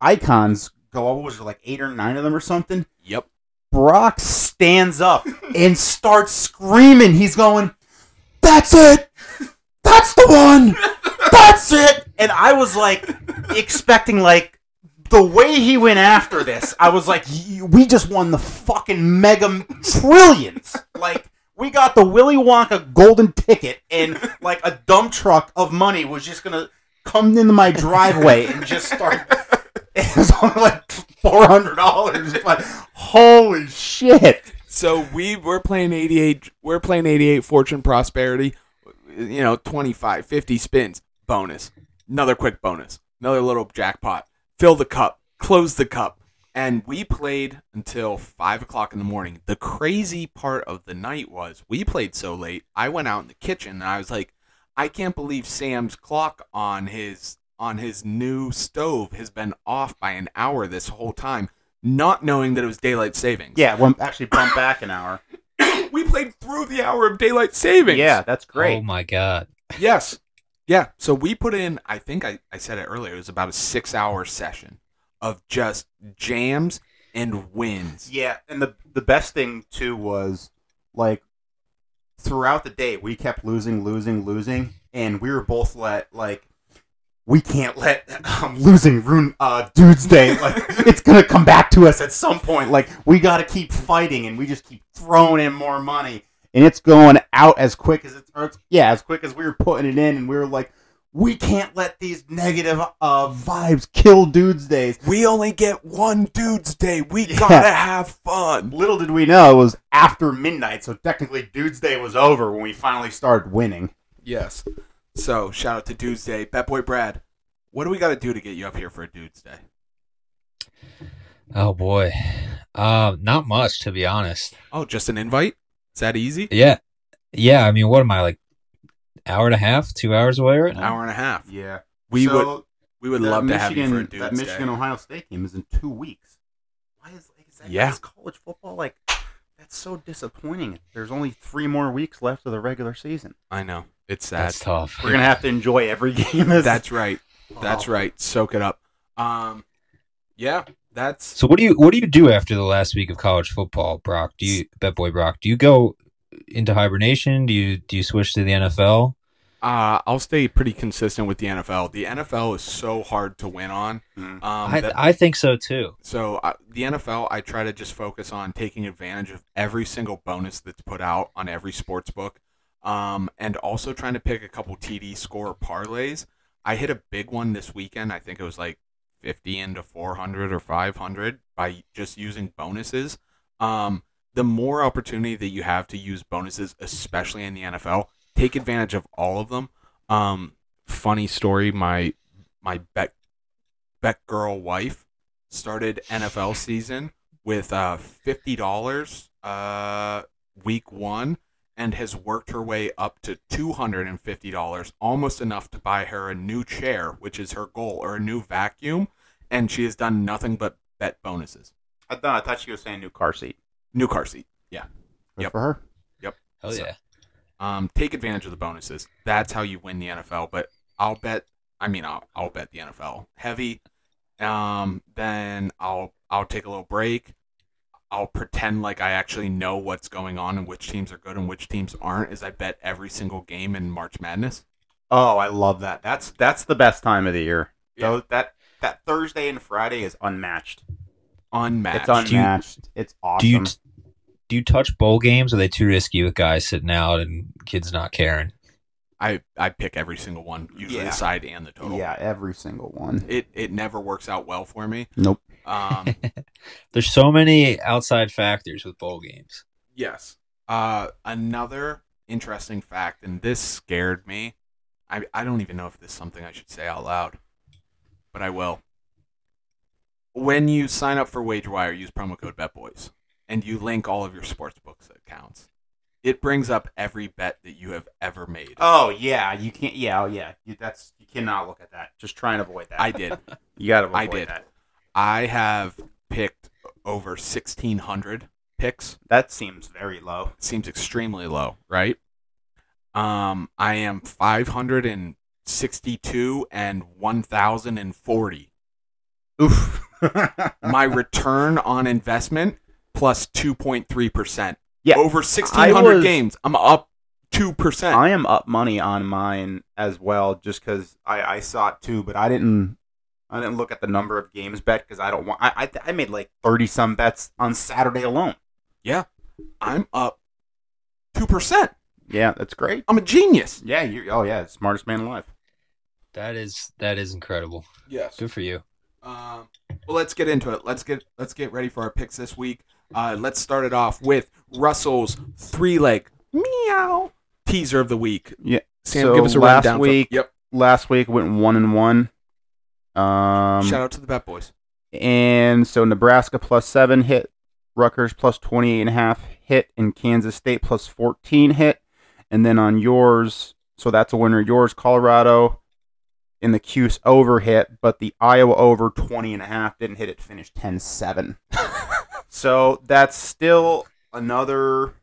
icons go. What was it like eight or nine of them or something? yep. Brock stands up and starts screaming. He's going, That's it! That's the one! That's it! And I was like, expecting, like, the way he went after this, I was like, We just won the fucking mega trillions! Like, we got the Willy Wonka golden ticket, and, like, a dump truck of money was just gonna come into my driveway and just start. It was only like four hundred dollars, but holy shit! so we we're playing 88 we're playing 88 fortune prosperity you know 25 50 spins. Bonus. Another quick bonus. Another little jackpot. Fill the cup. Close the cup. And we played until five o'clock in the morning. The crazy part of the night was we played so late i went out in the kitchen and i was like i can't believe sam's clock on his on his new stove has been off by an hour this whole time not knowing that it was daylight savings Yeah, one actually bumped back an hour. we played through the hour of daylight savings. Yeah, that's oh great. Oh my god. Yes. Yeah. So we put in, I think I, I said it earlier, it was about a six hour session of just jams and wins. Yeah, and the the best thing too was like throughout the day we kept losing, losing, losing, and we were both let like we can't let um, losing ruin uh, dude's day. Like it's gonna come back to us at some point. Like we got to keep fighting, and we just keep throwing in more money, and it's going out as quick as it's or it's- yeah, as quick as we were putting it in, and we were like. We can't let these negative uh, vibes kill dudes' days. We only get one dude's day. We Yeah. gotta have fun. Little did we know it was after midnight, so technically Dude's Day was over when we finally started winning. Yes. So shout out to Dude's Day. Bet Boy Brad, what do we got to do to get you up here for a Dude's Day? Oh boy. Um, not much to be honest. Oh, just an invite? Is that easy? Yeah. Yeah, I mean, what am I like hour and a half, two hours away right An now? hour and a half. Yeah, We So, would we would that love to have you for a Michigan- Dude's That Day. Michigan Ohio State game is in two weeks. Why is, like, is that Yeah. is college football like? That's so disappointing. There's only three more weeks left of the regular season. I know. It's sad. That's tough. We're gonna have to enjoy every game. As, That's right. That's Oh. right. Soak it up. Um, yeah, that's So what do you what do you do after the last week of college football, Brock? Do you bet boy Brock? Do you go into hibernation? Do you do you switch to the NFL? uh, I'll stay pretty consistent with the NFL. The NFL is so hard to win on. Mm. Um, I that- I think so too. so uh, the NFL, I try to just focus on taking advantage of every single bonus that's put out on every sports book, um, and also trying to pick a couple TD score parlays. I hit a big one this weekend. I think it was like 50 into 400 or 500 by just using bonuses. Um, the more opportunity that you have to use bonuses, especially in the NFL, take advantage of all of them. Um, funny story, my my bet bet girl wife started NFL season with uh, fifty dollars uh, and has worked her way up to two hundred and fifty dollars, almost enough to buy her a new chair, which is her goal, or a new vacuum, and she has done nothing but bet bonuses. I thought I thought she was saying new car seat. New car seat. Yeah. Good Yep. for her. Yep. Hell So- yeah. Um, take advantage of the bonuses. That's how you win the NFL. But I'll bet. I mean, I'll, I'll bet the NFL heavy. Um, then I'll I'll take a little break. I'll pretend like I actually know what's going on and which teams are good and which teams aren't. As I bet every single game in March Madness. Oh, I love that. That's that's the best time of the year. Yeah. Tho- that that Thursday and Friday is unmatched. Unmatched. It's unmatched. it's awesome. Do you do you touch bowl games? Or are they too risky with guys sitting out and kids not caring? I I pick every single one, usually Yeah. the side and the total. yeah, every single one. It it never works out well for me. Nope. Um. There's so many outside factors with bowl games. Yes. Uh, another interesting fact, and this scared me. I, I don't even know if this is something I should say out loud, but I will. When you sign up for WagerWire, use promo code BetBoys, and you link all of your sportsbooks accounts. It brings up every bet that you have ever made. Oh yeah, you can't. Yeah, oh yeah. You, that's you cannot look at that. Just try and avoid that. I did. You gotta avoid I did. that. I have picked over 1,600 picks. That seems very low. seems extremely low, right? Um, I am 562 and 1,040. Oof. My return on investment plus 2.3%. Yeah, Over 1,600 was- games, I'm up 2%. I am up money on mine as well, just because I, I saw it too, but I didn't. I didn't look at the number of games bet because I don't want. I, I I made like thirty some bets on Saturday alone. Yeah, I'm up 2%. Yeah, that's great. I'm a genius. Yeah, you. Oh yeah, smartest man alive. That is that is incredible. Yes. Good for you. Um, well, let's get into it. Let's get let's get ready for our picks this week. Uh, let's start it off with Russell's three leg meow teaser of the week. Yeah. Sam, so give us a last rundown. from- week, yep. last week went one and one. Um, Shout out to the Bet Boys. and so Nebraska plus seven hit, Rutgers plus 28 and a half hit, and Kansas State plus 14 hit. And then on yours, so that's a winner. Yours, Colorado in the Cuse over hit, but the Iowa over 20 and a half didn't hit it, finished 10 7. so that's still another.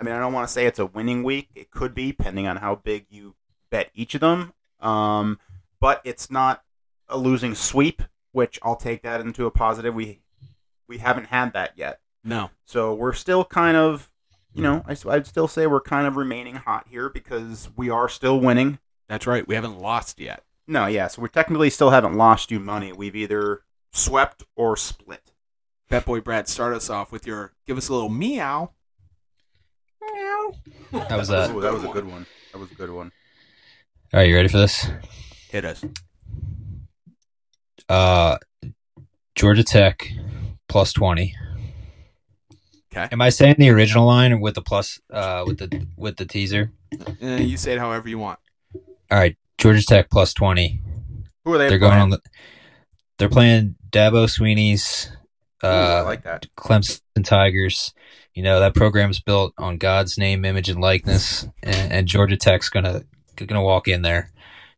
I mean, I don't want to say it's a winning week. It could be, depending on how big you bet each of them. Um, but it's not a losing sweep, which I'll take that into a positive. We we haven't had that yet, No. so we're still kind of, you know, I, would still say we're kind of remaining hot here because we are still winning. That's right. We haven't lost yet. No, yeah, so we technically still haven't lost you money. We've either swept or split. Bet Boy Brad, start us off with your give us a little meow. Meow. That was a- Ooh, that was a good one. That was a good one. All right, you ready for this? Hit us. Uh, Georgia Tech plus twenty. Okay. Am I saying the original line with the plus uh with the with the teaser? Uh, you say it however you want. All right, Georgia Tech plus twenty. Who are they? They're going on the. They're playing Dabo Swinney's Ooh, I uh, like that. Clemson Tigers. You know that program's built on God's name, image, and likeness, and, and Georgia Tech's gonna gonna walk in there,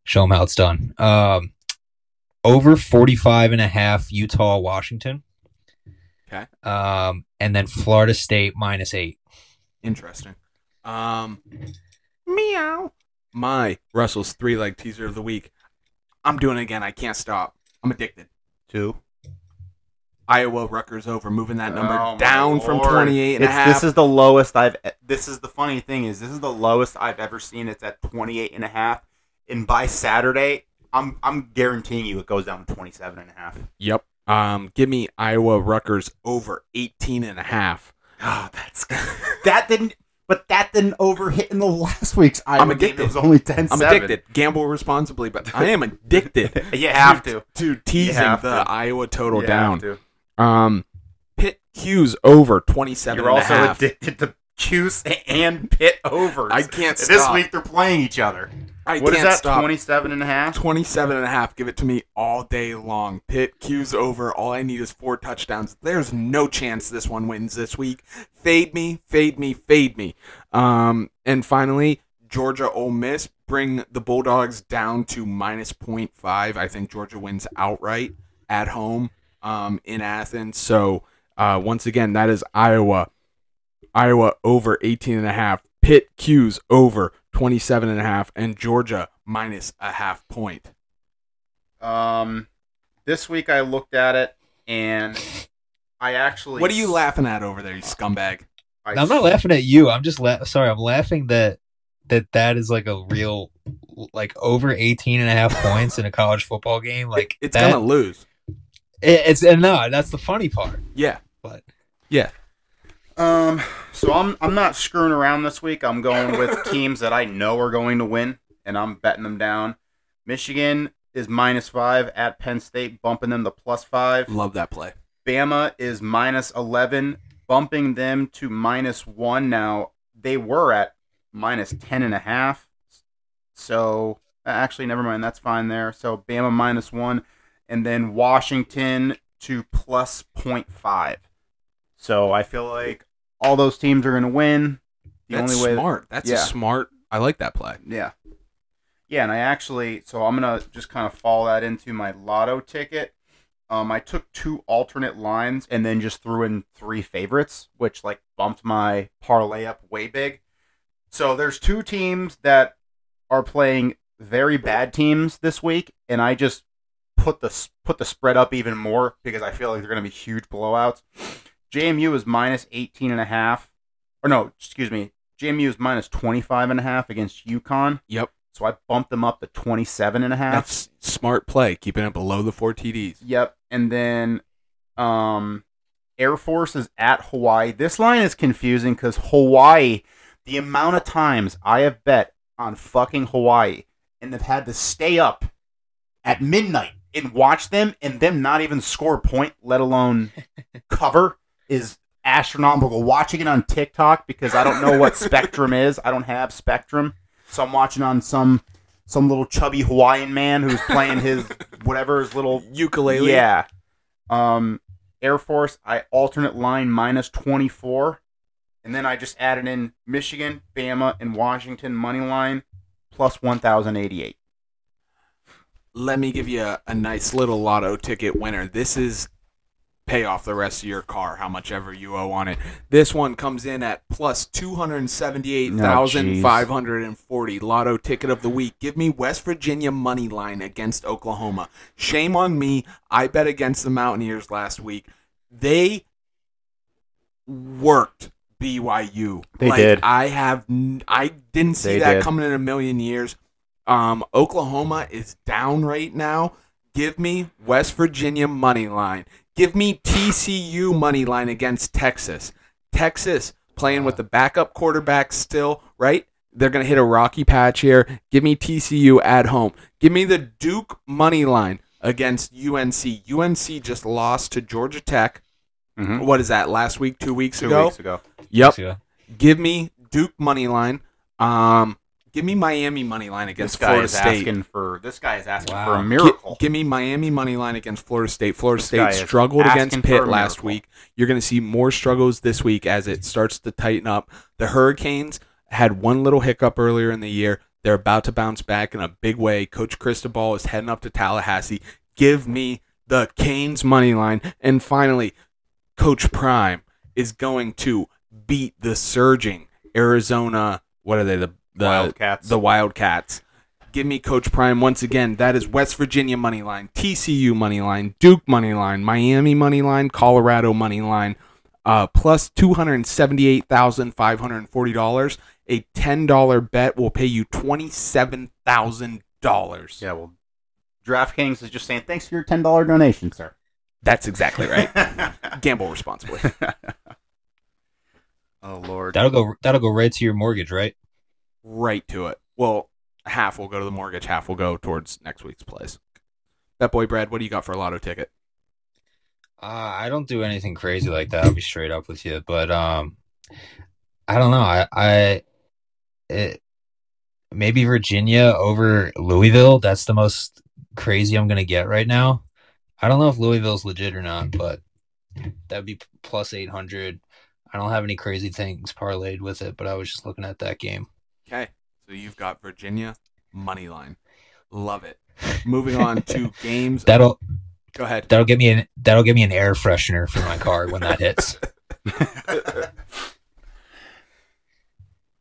show them how it's done. Um, over 45 and a half Utah Washington. Okay. Um, and then Florida State minus eight. Interesting. Um, meow. My Russell's three leg teaser of the week. I'm doing it again. I can't stop. I'm addicted. Two. Iowa Rutgers over, moving that number Oh, down from Lord. 28 and a half. This is the lowest I've. This is the funny thing is this is the lowest I've ever seen. It's at 28 and a half, and by Saturday, I'm I'm guaranteeing you it goes down to 27 and a half. Yep. Um, give me Iowa Rutgers over 18 and a half. Oh, that's that didn't. But that didn't overhit in the last week's Iowa I'm game. addicted. It was only 10 I'm addicted. Gamble responsibly, but I am addicted You have to. to teasing have the to. Iowa total You down. have to. Um, Pitt Cuse over 27 You're also addicted to Cuse and Pitt overs. I can't This week they're playing each other. I What is that? stop. 27 and a half? 27 and a half. Give it to me all day long. Pitt Cuse over. All I need is four touchdowns. There's no chance this one wins this week. Fade me, fade me, fade me. Um, and finally, Georgia Ole Miss bring the Bulldogs down to minus 0.5. I think Georgia wins outright at home um, in Athens. So uh, once again, that is Iowa. Iowa over 18 and a half. Pitt Cuse over 27 and a half and Georgia minus a half point. Um, this week I looked at it and I actually. What are you laughing at over there, you scumbag? I I'm not laughing at you. I'm just la- sorry. I'm laughing that that that is like a real like over 18 and a half points in a college football game. Like it's that, gonna lose. it- it's and no, that's the funny part. Yeah. But Yeah. Um, so I'm I'm not screwing around this week. I'm going with teams that I know are going to win, and I'm betting them down. Michigan is minus five at Penn State, bumping them to plus five. Love that play. Bama is minus 11, bumping them to minus one. Now, they were at minus 10 and a half. So, actually, never mind. That's fine there. So, Bama minus one, and then Washington to plus 0.5. So, I feel like all those teams are going to win. The That's only way. smart. That's Yeah. a smart. I like that play. Yeah. Yeah, and I actually, so I'm going to just kind of fall that into my lotto ticket. Um, I took two alternate lines and then just threw in three favorites, which like bumped my parlay up way big. So there's two teams that are playing very bad teams this week, and I just put the put the spread up even more because I feel like they're going to be huge blowouts. JMU is minus 18 and a half. Or no, excuse me. JMU is minus 25 and a half against UConn. Yep. So I bumped them up to 27 and a half. That's smart play. Keeping it below the four TDs. Yep. And then um Air Force is at Hawaii. This line is confusing because Hawaii, the amount of times I have bet on fucking Hawaii and have had to stay up at midnight and watch them and them not even score a point, let alone cover, is astronomical. Watching it on TikTok because I don't know what Spectrum is. I don't have Spectrum, so I'm watching on some some little chubby Hawaiian man who's playing his whatever his little Ukulele. yeah. Um, Air Force, I alternate line minus 24. And then I just added in Michigan, Bama, and Washington money line plus 1,088. Let me give you a, a nice little lotto ticket winner. This is pay off the rest of your car, how much ever you owe on it. This one comes in at plus two hundred seventy-eight thousand five hundred and forty. lotto ticket of the week. Give me West Virginia money line against Oklahoma. Shame on me. I bet against the Mountaineers last week. They worked BYU. They like, did. I have. n- I didn't see They that did. coming in a million years. Um, Oklahoma is down right now. Give me West Virginia money line. Give me TCU money line against Texas. Texas playing with the backup quarterback still, right? They're going to hit a rocky patch here. Give me TCU at home. Give me the Duke money line against UNC. UNC just lost to Georgia Tech. Mhm. What is that? Last week, two weeks Two ago. weeks ago. Yep. Give me Duke money line. Um, give me Miami money line This against guy Florida is State. asking for this guy is asking for a miracle. Gi- give me Miami money line against Florida State. Florida This guy State is struggled asking against for Pitt last miracle. week. You're going to see more struggles this week as it starts to tighten up. The Hurricanes had one little hiccup earlier in the year. They're about to bounce back in a big way. Coach Cristobal is heading up to Tallahassee. Give me the Canes money line. And finally, Coach Prime is going to beat the surging Arizona. What are they? The the Wildcats. the Wildcats. Give me Coach Prime once again. That is West Virginia money line, TCU money line, Duke money line, Miami money line, Colorado money line, uh, plus two hundred seventy-eight thousand five hundred forty dollars. A ten dollar bet will pay you twenty-seven thousand dollars. yeah, well, DraftKings is just saying thanks for your ten dollar donation, sir. That's exactly right. Gamble responsibly. oh lord. that'll go. That'll go right to your mortgage, right? Right to it. Well, half will go to the mortgage, half will go towards next week's plays. Bet Boy Brad, what do you got for a lotto ticket? Uh, I don't do anything crazy like that. I'll be straight up with you, but um, I don't know. I I it, maybe Virginia over Louisville. That's the most crazy I'm gonna get right now. I don't know if Louisville's legit or not, but that'd be plus eight hundred. I don't have any crazy things parlayed with it, but I was just looking at that game. Okay, so you've got Virginia money line. Love it. Moving on to games. That'll Go ahead. that'll give me an that'll give me an air freshener for my car when that hits.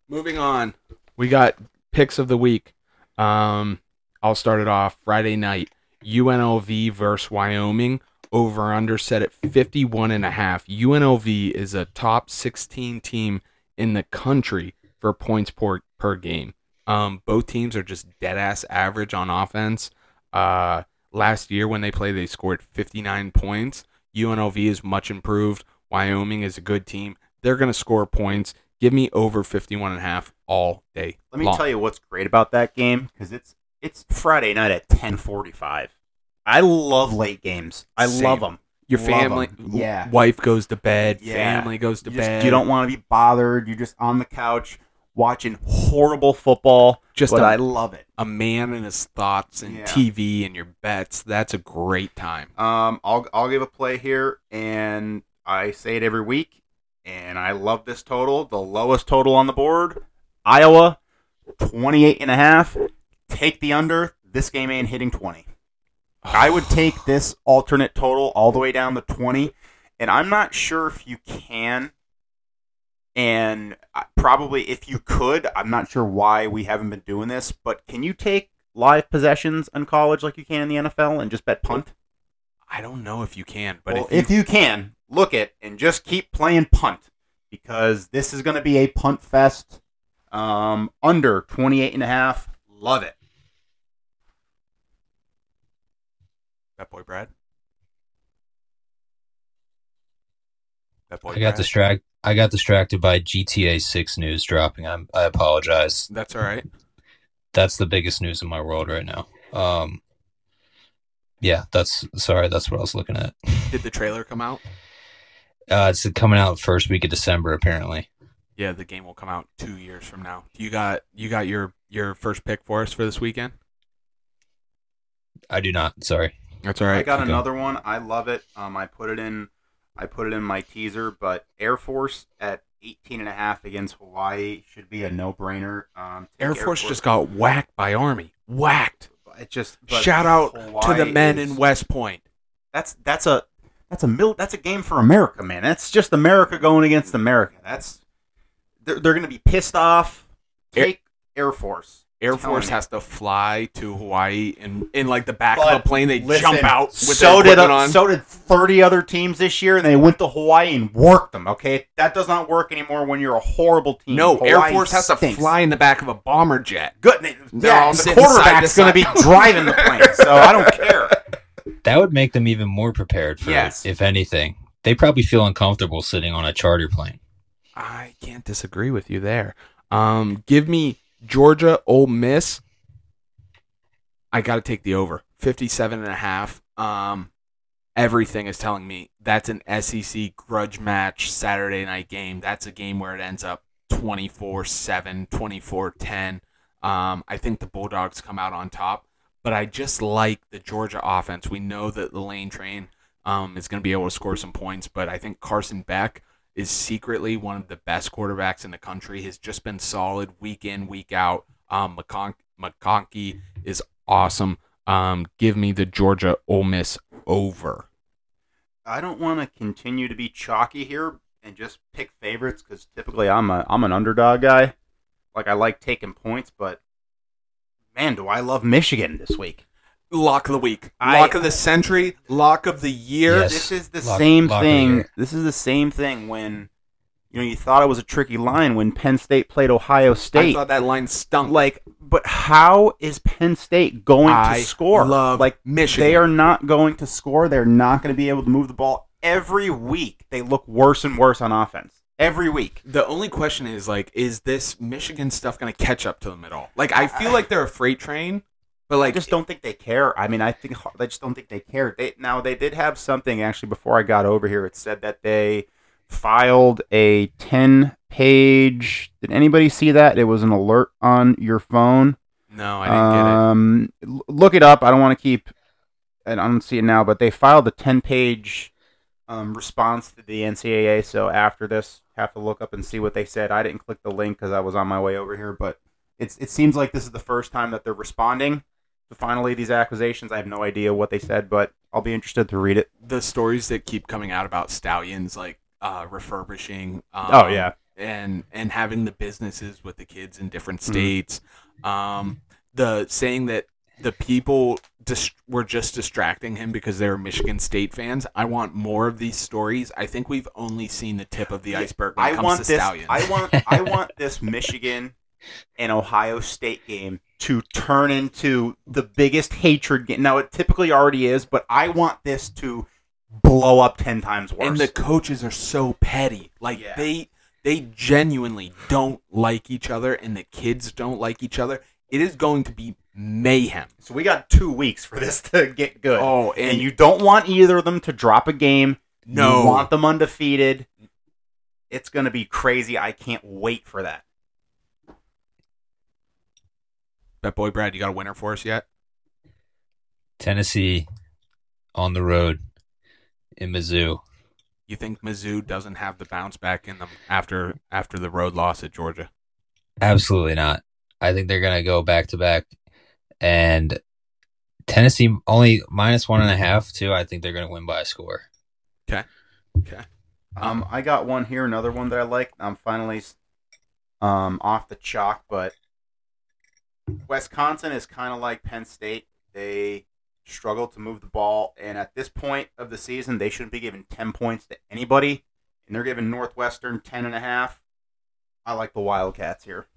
Moving on. We got picks of the week. Um, I'll start it off Friday night. UNLV versus Wyoming. Over under set at 51 and a half. UNLV is a top 16 team in the country for points per, per game. Um, both teams are just dead ass average on offense. Uh, last year when they played, they scored 59 points. UNLV is much improved. Wyoming is a good team. They're going to score points. Give me over 51 and a half all day. Let me long. tell you what's great about that game because it's it's Friday night at ten forty five. I love late games. I Same. love them. Your Love family. Yeah. wife goes to bed, Yeah. family goes to You, just- bed. you don't want to be bothered. You're just on the couch watching horrible football. just but a, I love it. a man and his thoughts and Yeah. TV and your bets. That's a great time. Um, I'll I'll give a play here, and I say it every week, and I love this total. The lowest total on the board, Iowa, 28 and a half. Take the under. This game ain't hitting 20. I would take this alternate total all the way down to 20, and I'm not sure if you can. And probably if you could, I'm not sure why we haven't been doing this, but can you take live possessions in college like you can in the NFL and just bet punt? I don't know if you can, but well, if, you, can, look it and just keep playing punt because this is going to be a punt fest. Um, under 28 and a half. Love it. Bet Boy Brad. That boy I got Brad. distract. I got distracted by GTA Six news dropping. I'm, I apologize. That's all right. That's the biggest news in my world right now. Um, yeah, that's sorry. That's what I was looking at. Did the trailer come out? Uh, it's coming out first week of December, apparently. Yeah, the game will come out two years from now. You got you got your your first pick for us for this weekend. I do not. Sorry. That's all right. I got okay. another one. I love it. Um, I put it in. I put it in my teaser, but Air Force at 18 and a half against Hawaii should be a no-brainer. Um, take Air Force just got whacked by Army. Whacked. It just Shout out to the men is- in West Point. That's that's a that's a mil, that's a game for America, man. That's just America going against America. That's they're, they're going to be pissed off. Air- Take Air Force. Air Force has to fly to Hawaii and in like the back But of a plane. They listen, jump out with so their did equipment uh, on. so did 30 other teams this year, and they went to Hawaii and worked them. Okay, that does not work anymore when you're a horrible team. no, Air Hawaii Force has to stinks. fly in the back of a bomber jet. Good. They, They're yeah, all and the sitting side quarterback's to going to be side. driving the plane, so I don't care. That would make them even more prepared for Yes. it, if anything. They probably feel uncomfortable sitting on a charter plane. I can't disagree with you there. Um, give me Georgia, Ole Miss. I got to take the over 57 and a half. Um, everything is telling me that's an SEC grudge match Saturday night game. That's a game where it ends up 24 7, 24 10. Um, I think the Bulldogs come out on top, but I just like the Georgia offense. We know that the lane train um, is going to be able to score some points, but I think Carson Beck is secretly one of the best quarterbacks in the country. Has just been solid week in, week out. Um, McCon- McConkey is awesome. Um, give me the Georgia Ole Miss over. I don't want to continue to be chalky here and just pick favorites because typically I'm a I'm an underdog guy. Like I like taking points, but man, do I love Michigan this week. Lock of the week, I- lock of the century, lock of the year. Yes. This is the Lock- same lock of the thing. year. This is the same thing when you know you thought it was a tricky line when Penn State played Ohio State. I State. thought that line stunk. like, but how is Penn State going I to score? love like Michigan. They are not going to score. They're not going to be able to move the ball every week. They look worse and worse on offense every week. The only question is like, is this Michigan stuff going to catch up to them at all? Like, I feel like they're a freight train, but I like, just don't think they care. I mean, I think I just don't think they care. They now they did have something actually before I got over here. It said that they filed a ten page. Did anybody see that? It was an alert on your phone. no, I didn't get it. um, Look it up. I don't want to keep. And I don't see it now, but they filed a ten page um, response to the NCAA. So after this, have to look up and see what they said. I didn't click the link because I was on my way over here, but it's it seems like this is the first time that they're responding finally these accusations. I have no idea what they said, but I'll be interested to read it. The stories that keep coming out about stallions, like uh, refurbishing. Um, Oh, yeah. and and having the businesses with the kids in different Mhm. states. Um, the saying that the people dis- were just distracting him because they were Michigan State fans. I want more of these stories. I think we've only seen the tip of the iceberg when it I comes want to this. stallions. I want. I want this Michigan and Ohio State game to turn into the biggest hatred game. Now it typically already is, but I want this to blow up ten times worse. and the coaches are so petty. Like Yeah. they they genuinely don't like each other, and the kids don't like each other. It is going to be mayhem. so we got two weeks for this to get good. Oh, and, and, you don't want either of them to drop a game. no, You want them undefeated. It's going to be crazy. I can't wait for that. Bet boy Brad, you got a winner for us yet? Tennessee on the road in Mizzou. You think Mizzou doesn't have the bounce back in them after after the road loss at Georgia? Absolutely not. I think they're gonna go back to back, and Tennessee only minus one and a half too. I think they're gonna win by a score. Okay. Okay. Um, I got one here, another one that I like. I'm finally um off the chalk, but Wisconsin is kind of like Penn State. They struggle to move the ball, and at this point of the season, they shouldn't be giving 10 points to anybody, and they're giving Northwestern 10 and a half. I like the Wildcats here.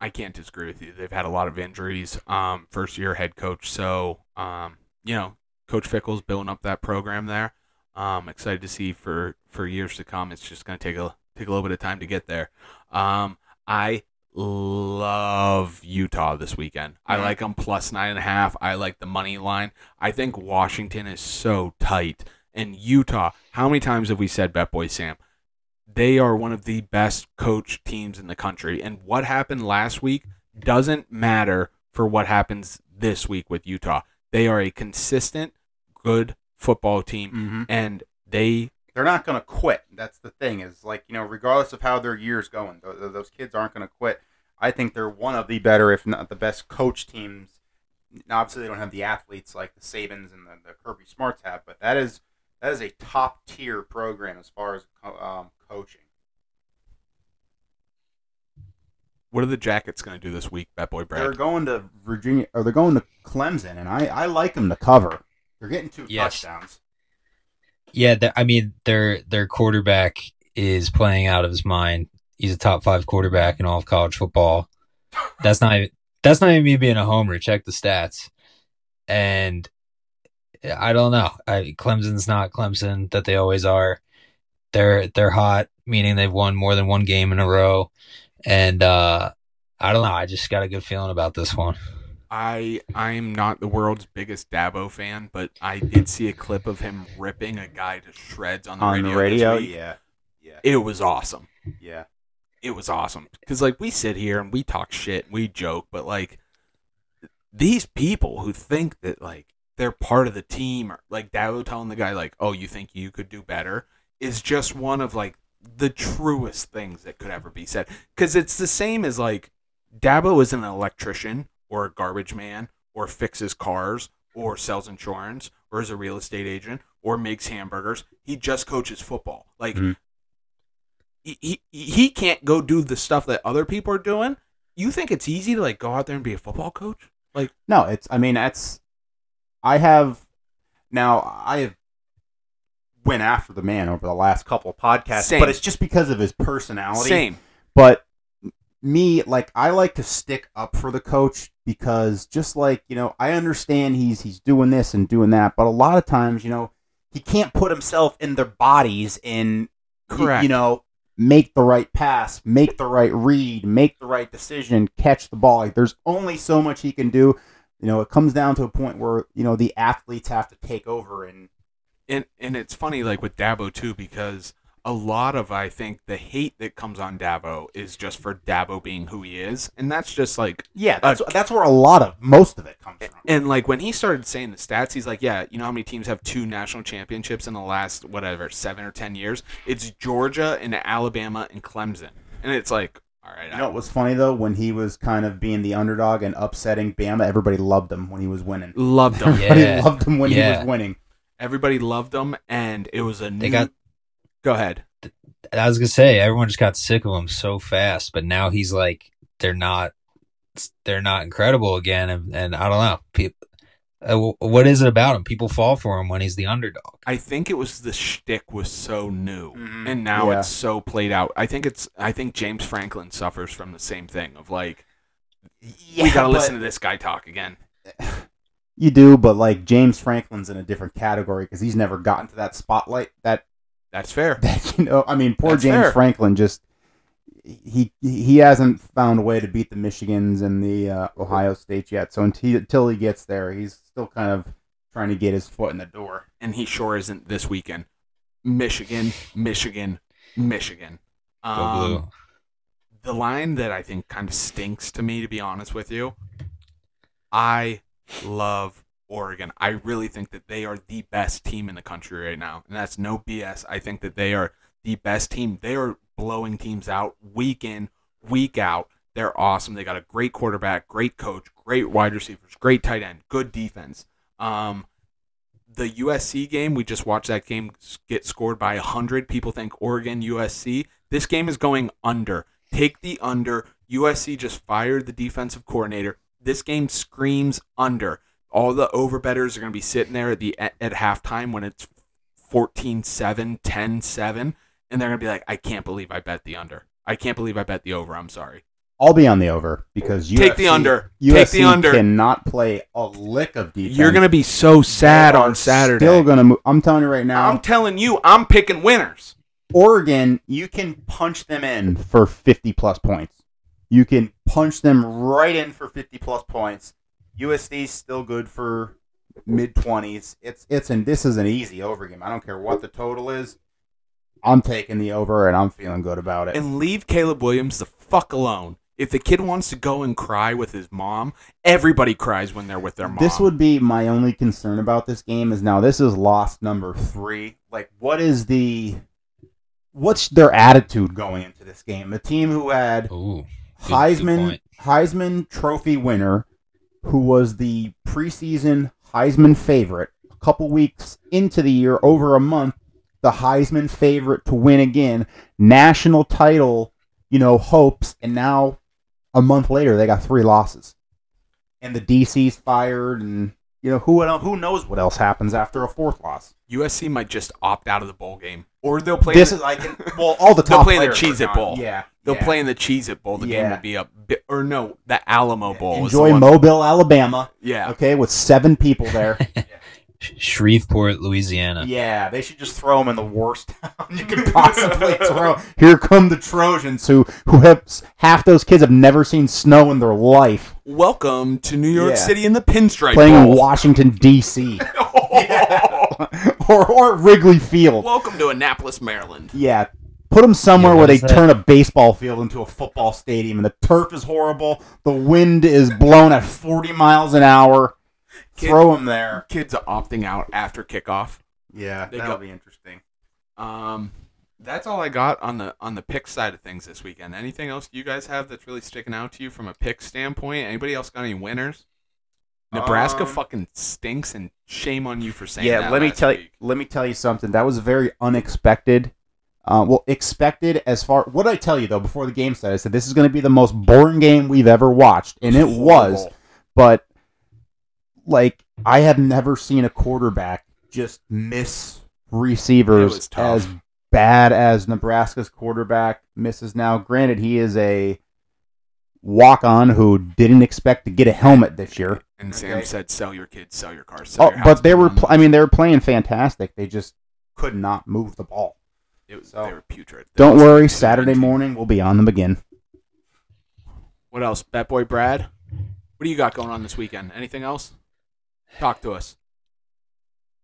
I can't disagree with you. They've had a lot of injuries. Um, first year head coach, so um, you know, Coach Fickell's building up that program there. Um, excited to see for for years to come. It's just going to take a take a little bit of time to get there. Um, I love Utah this weekend. I like them plus nine and a half. I like the money line. I think Washington is so tight, And Utah, how many times have we said Bet Boy Sam? They are one of the best coach teams in the country. And what happened last week doesn't matter for what happens this week with Utah. They are a consistent, good football team, Mm-hmm. and they They're not going to quit. That's the thing. Is like you know, regardless of how their year's going, th- th- those kids aren't going to quit. I think they're one of the better, if not the best, coach teams. Now, obviously, they don't have the athletes like the Sabans and the, the Kirby Smarts have, but that is that is a top tier program as far as co- um, coaching. what are the Jackets going to do this week, Bet Boy Brad? They're going to Virginia, or they're going to Clemson, and I, I like them to cover. They're getting two Yes. touchdowns. Yeah, I mean their their quarterback is playing out of his mind. He's a top five quarterback in all of college football. That's not even, that's not even me being a homer. Check the stats, and I don't know. I, Clemson's not Clemson that they always are. They're they're hot, meaning they've won more than one game in a row, and uh, I don't know. I just got a good feeling about this one. I I'm not the world's biggest Dabo fan, but I did see a clip of him ripping a guy to shreds on the On radio. the radio, yeah, yeah, It was awesome. yeah. It was awesome because like we sit here and we talk shit, and we joke, but like these people who think that like they're part of the team, or like Dabo telling the guy like, "Oh, you think you could do better," is just one of like the truest things that could ever be said. Because it's the same as like Dabo is an electrician or a garbage man or fixes cars or sells insurance or is a real estate agent or makes hamburgers. He just coaches football. Like Mhm. he, he he can't go do the stuff that other people are doing. You think it's easy to like go out there and be a football coach? Like No, it's. I mean, that's. I have now. I have went after the man over the last couple of podcasts, Same. but it's just because of his personality. same. But me, like, I like to stick up for the coach because just like you know, I understand he's he's doing this and doing that, but a lot of times, you know, he can't put himself in their bodies and Correct. You know, make the right pass, make the right read, make the right decision, catch the ball. Like, there's only so much he can do. You know, it comes down to a point where you know the athletes have to take over and and and it's funny like with Dabo too because a lot of I think the hate that comes on Dabo is just for Dabo being who he is, and that's just like yeah, that's that's where a lot of most of it comes from. and like when he started saying the stats, he's like, yeah, you know how many teams have two national championships in the last whatever seven or ten years? It's Georgia and Alabama and Clemson, and it's like, all right, You know what was funny though? When he was kind of being the underdog and upsetting Bama, everybody loved him when he was winning. I loved them. Yeah. Everybody loved him when he was winning. Everybody loved him, and it was a new. They got Go ahead. I was gonna say everyone just got sick of him so fast, but now he's like they're not they're not incredible again, and, and I don't know. People, uh, what is it about him? People fall for him when he's the underdog. I think it was the shtick was so new, Mhm. and now Yeah. it's so played out. I think it's. I think James Franklin suffers from the same thing of like Yeah, we gotta but- listen to this guy talk again. You do, but like James Franklin's in a different category because he's never gotten to that spotlight. That, That's fair. that you know, I mean, poor That's James fair. Franklin just he he hasn't found a way to beat the Michigans and the uh, Ohio States yet. So until until he gets there, he's still kind of trying to get his foot in the door. and he sure isn't this weekend. Michigan, Michigan, Michigan. Go Um, blue. the line that I think kind of stinks to me, to be honest with you. I love Oregon. I really think that they are the best team in the country right now, and that's no BS. I think that they are the best team. They are blowing teams out week in, week out. They're awesome. They got a great quarterback, great coach, great wide receivers, great tight end, good defense. Um, the USC game, we just watched that game get scored by 100. People think Oregon, USC. This game is going under. Take the under. USC just fired the defensive coordinator. This game screams under. All the overbetters are going to be sitting there at the at, at halftime when it's 14-7, 10-7, and they're going to be like, "I can't believe I bet the under. I can't believe I bet the over. I'm sorry." I'll be on the over because UFC, Take the under. USC Take the under. cannot play a lick of defense. You're going to be so sad on Saturday. Still gonna move. I'm telling you right now. I'm telling you, I'm picking winners. Oregon, you can punch them in for 50 plus points. You can punch them right in for 50 plus points. USD's still good for mid twenties. It's it's and this is an easy over game. I don't care what the total is. I'm taking the over, and I'm feeling good about it. and leave Caleb Williams the fuck alone. If the kid wants to go and cry with his mom, everybody cries when they're with their mom. This would be my only concern about this game. Is now this is lost number three. Like, what is the what's their attitude going into this game? A team who had Ooh, good- good Heisman point. Heisman Trophy winner, who was the preseason Heisman favorite, a couple weeks into the year, over a month, the Heisman favorite to win again, national title, you know, hopes, and now a month later they got three losses, and the DC's fired, and you know who who knows what else happens after a fourth loss. USC might just opt out of the bowl game, or they'll play. This in is the, like well, all the They'll play the are Cheez-It. Bowl. Yeah, they'll yeah. play in the Cheez It Bowl. The game Yeah. will be a bit, or no, the Alamo Bowl. is the Enjoy one- Mobile, Alabama. Yeah, Okay, with seven people there. Shreveport, Louisiana. Yeah, they should just throw them in the worst town you could possibly throw. Here come the Trojans, who who have half those kids have never seen snow in their life, welcome to New York Yeah. City in the Pinstripe playing in Washington D.C. Yeah. or or Wrigley Field. welcome to Annapolis, Maryland. Yeah, put them somewhere Yeah, where they is that? turn a baseball field into a football stadium, and the turf is horrible. The wind is blown at forty miles an hour. Kid- Throw them there. Kids are opting out after kickoff. Yeah, They that'll go- be interesting. Um, that's all I got on the on the pick side of things this weekend. Anything else you guys have that's really sticking out to you from a pick standpoint? Anybody else got any winners? Nebraska Um, fucking stinks, and shame on you for saying yeah, that. let me last tell you. Let me tell you something. That was very unexpected. Uh, well, expected as far. What did I tell you though before the game started? I said this is going to be the most boring game we've ever watched, and it was. But like, I have never seen a quarterback just miss receivers as bad as Nebraska's quarterback misses now. Granted, he is a walk on who didn't expect to get a helmet this year. And Sam Okay. said, "Sell your kids, sell your cars, sell Oh, your house." but they were. Pl- I mean, they were playing fantastic. They just could not move the ball. It was, so- they were putrid. They Don't worry. Saturday morning we'll be on them again. What else, Bet Boy Brad? What do you got going on this weekend? Anything else? Talk to us.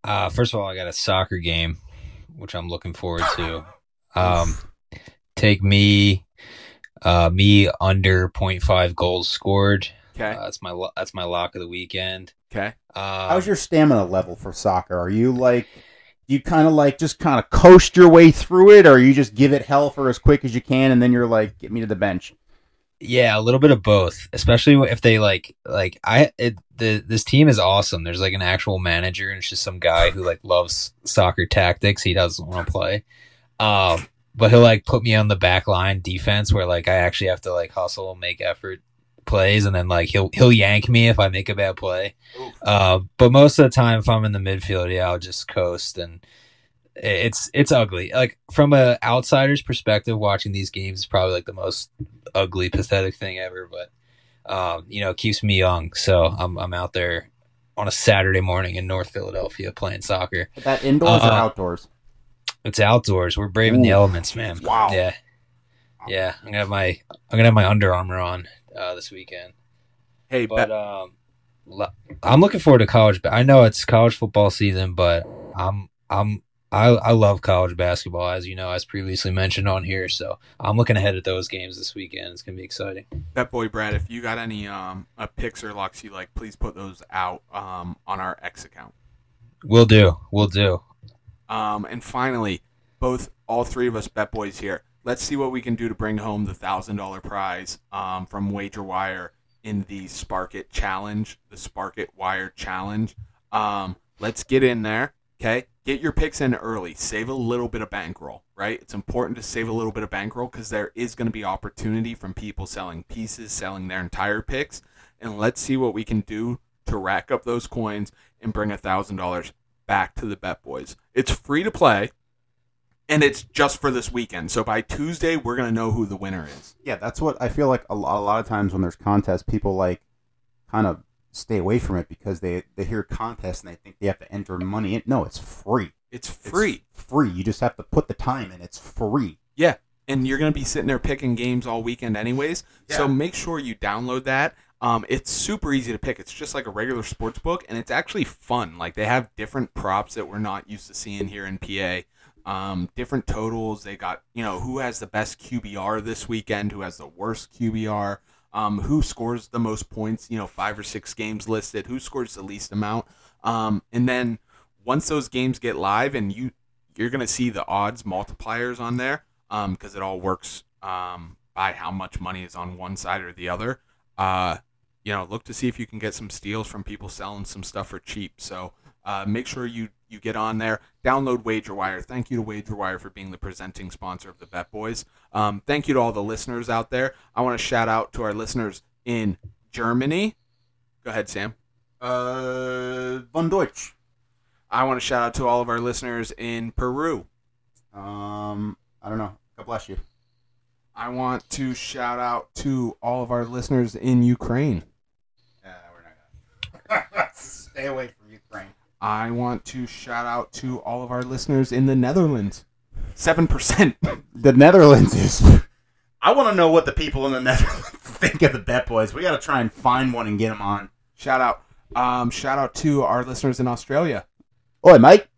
Uh, first of all, I got a soccer game, which I'm looking forward to. Um, take me, uh, me under 0.5 goals scored. Okay. Uh, that's my lo- that's my lock of the weekend. Okay. Uh, How's your stamina level for soccer? Are you like, you kind of like just kind of coast your way through it, or you just give it hell for as quick as you can, and then you're like, get me to the bench? Yeah, a little bit of both, especially if they like like I it, the this team is awesome. There's like an actual manager and it's just some guy who like loves soccer tactics. He doesn't want to play. Um but he'll like put me on the back line defense where like I actually have to like hustle and make effort plays and then like he'll he'll yank me if I make a bad play. Uh but most of the time if I'm in the midfield, yeah, I'll just coast and it's it's ugly. Like from a outsider's perspective, watching these games is probably like the most ugly, pathetic thing ever. But um, you know, it keeps me young. So I'm I'm out there on a Saturday morning in North Philadelphia playing soccer. That indoors or Uh, outdoors? It's outdoors. We're braving the elements, man. Wow. Yeah. Yeah. I'm gonna have my I'm gonna have my Under Armour on uh, this weekend. Hey, But Bet. um, I'm looking forward to college. But I know it's college football season, but I'm I'm I I love college basketball, as you know, as previously mentioned on here. So I'm looking ahead at those games this weekend. It's gonna be exciting. Bet Boy Brad, if you got any um uh, picks or locks you like, please put those out um on our X account. We'll do. We'll do. Um, and finally, both all three of us bet boys here. Let's see what we can do to bring home the thousand dollar prize um, from WagerWire in the Spark It Challenge, the Spark It Wire Challenge. Um, let's get in there, okay? Get your picks in early. Save a little bit of bankroll, right? It's important to save a little bit of bankroll because there is going to be opportunity from people selling pieces, selling their entire picks, and let's see what we can do to rack up those coins and bring a thousand dollars back to the Bet Boys. It's free to play, and it's just for this weekend. So by Tuesday, we're gonna know who the winner is. Yeah, that's what I feel like. A lot, a lot of times when there's contests, people like kind of stay away from it because they they hear contest and they think they have to enter money in. No, it's free. It's It's free, free. You just have to put the time in. It's free. yeah. And you're gonna be sitting there picking games all weekend, anyways. So make sure you download that. Um, it's super easy to pick. It's just like a regular sports book, and it's actually fun. Like they have different props that we're not used to seeing here in PA. Um, different totals. They got you know who has the best QBR this weekend, who has the worst QBR, um, who scores the most points. You know, five or six games listed. Who scores the least amount. Um, and then once those games get live, and you you're gonna see the odds multipliers on there because it all works um, by how much money is on one side or the other. Uh, you know, look to see if you can get some steals from people selling some stuff for cheap. So uh, make sure you you get on there. Download WagerWire. Thank you to WagerWire for being the presenting sponsor of the Bet Boys. Um, thank you to all the listeners out there. I want to shout out to our listeners in Germany. Go ahead, Sam. Uh, von Deutsch. I want to shout out to all of our listeners in Peru. Um, I don't know. God bless you. I want to shout out to all of our listeners in Ukraine. Yeah, we're not gonna. Stay away. I want to shout out to all of our listeners in the Netherlands. 7%. The Netherlands is. I want to know what the people in the Netherlands think of the Bet Boys. We got to try and find one and get them on. shout out. Um, shout out to our listeners in Australia. Oi, Mike.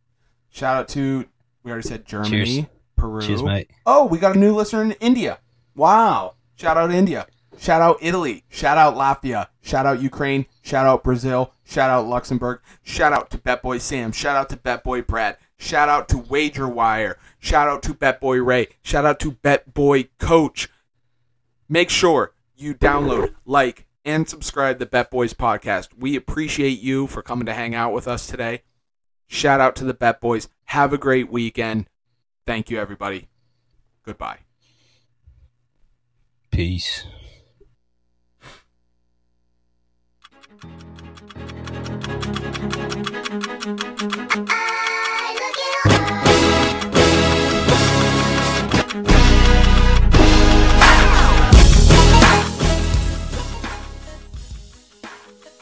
Shout out to, we already said Germany, Cheers. Peru. Cheers, mate. Oh, we got a new listener in India. Wow. Shout out to India. Shout out Italy. Shout out Latvia. Shout out Ukraine. Shout out Brazil. Shout out Luxembourg. Shout out to Betboy Sam. Shout out to Betboy Brad. Shout out to WagerWire. Shout out to Betboy Ray. Shout out to Betboy Coach. Make sure you download, like, and subscribe to Bet Boys podcast. We appreciate you for coming to hang out with us today. Shout out to the Bet Boys. Have a great weekend. Thank you, everybody. Goodbye. Peace. Thank you.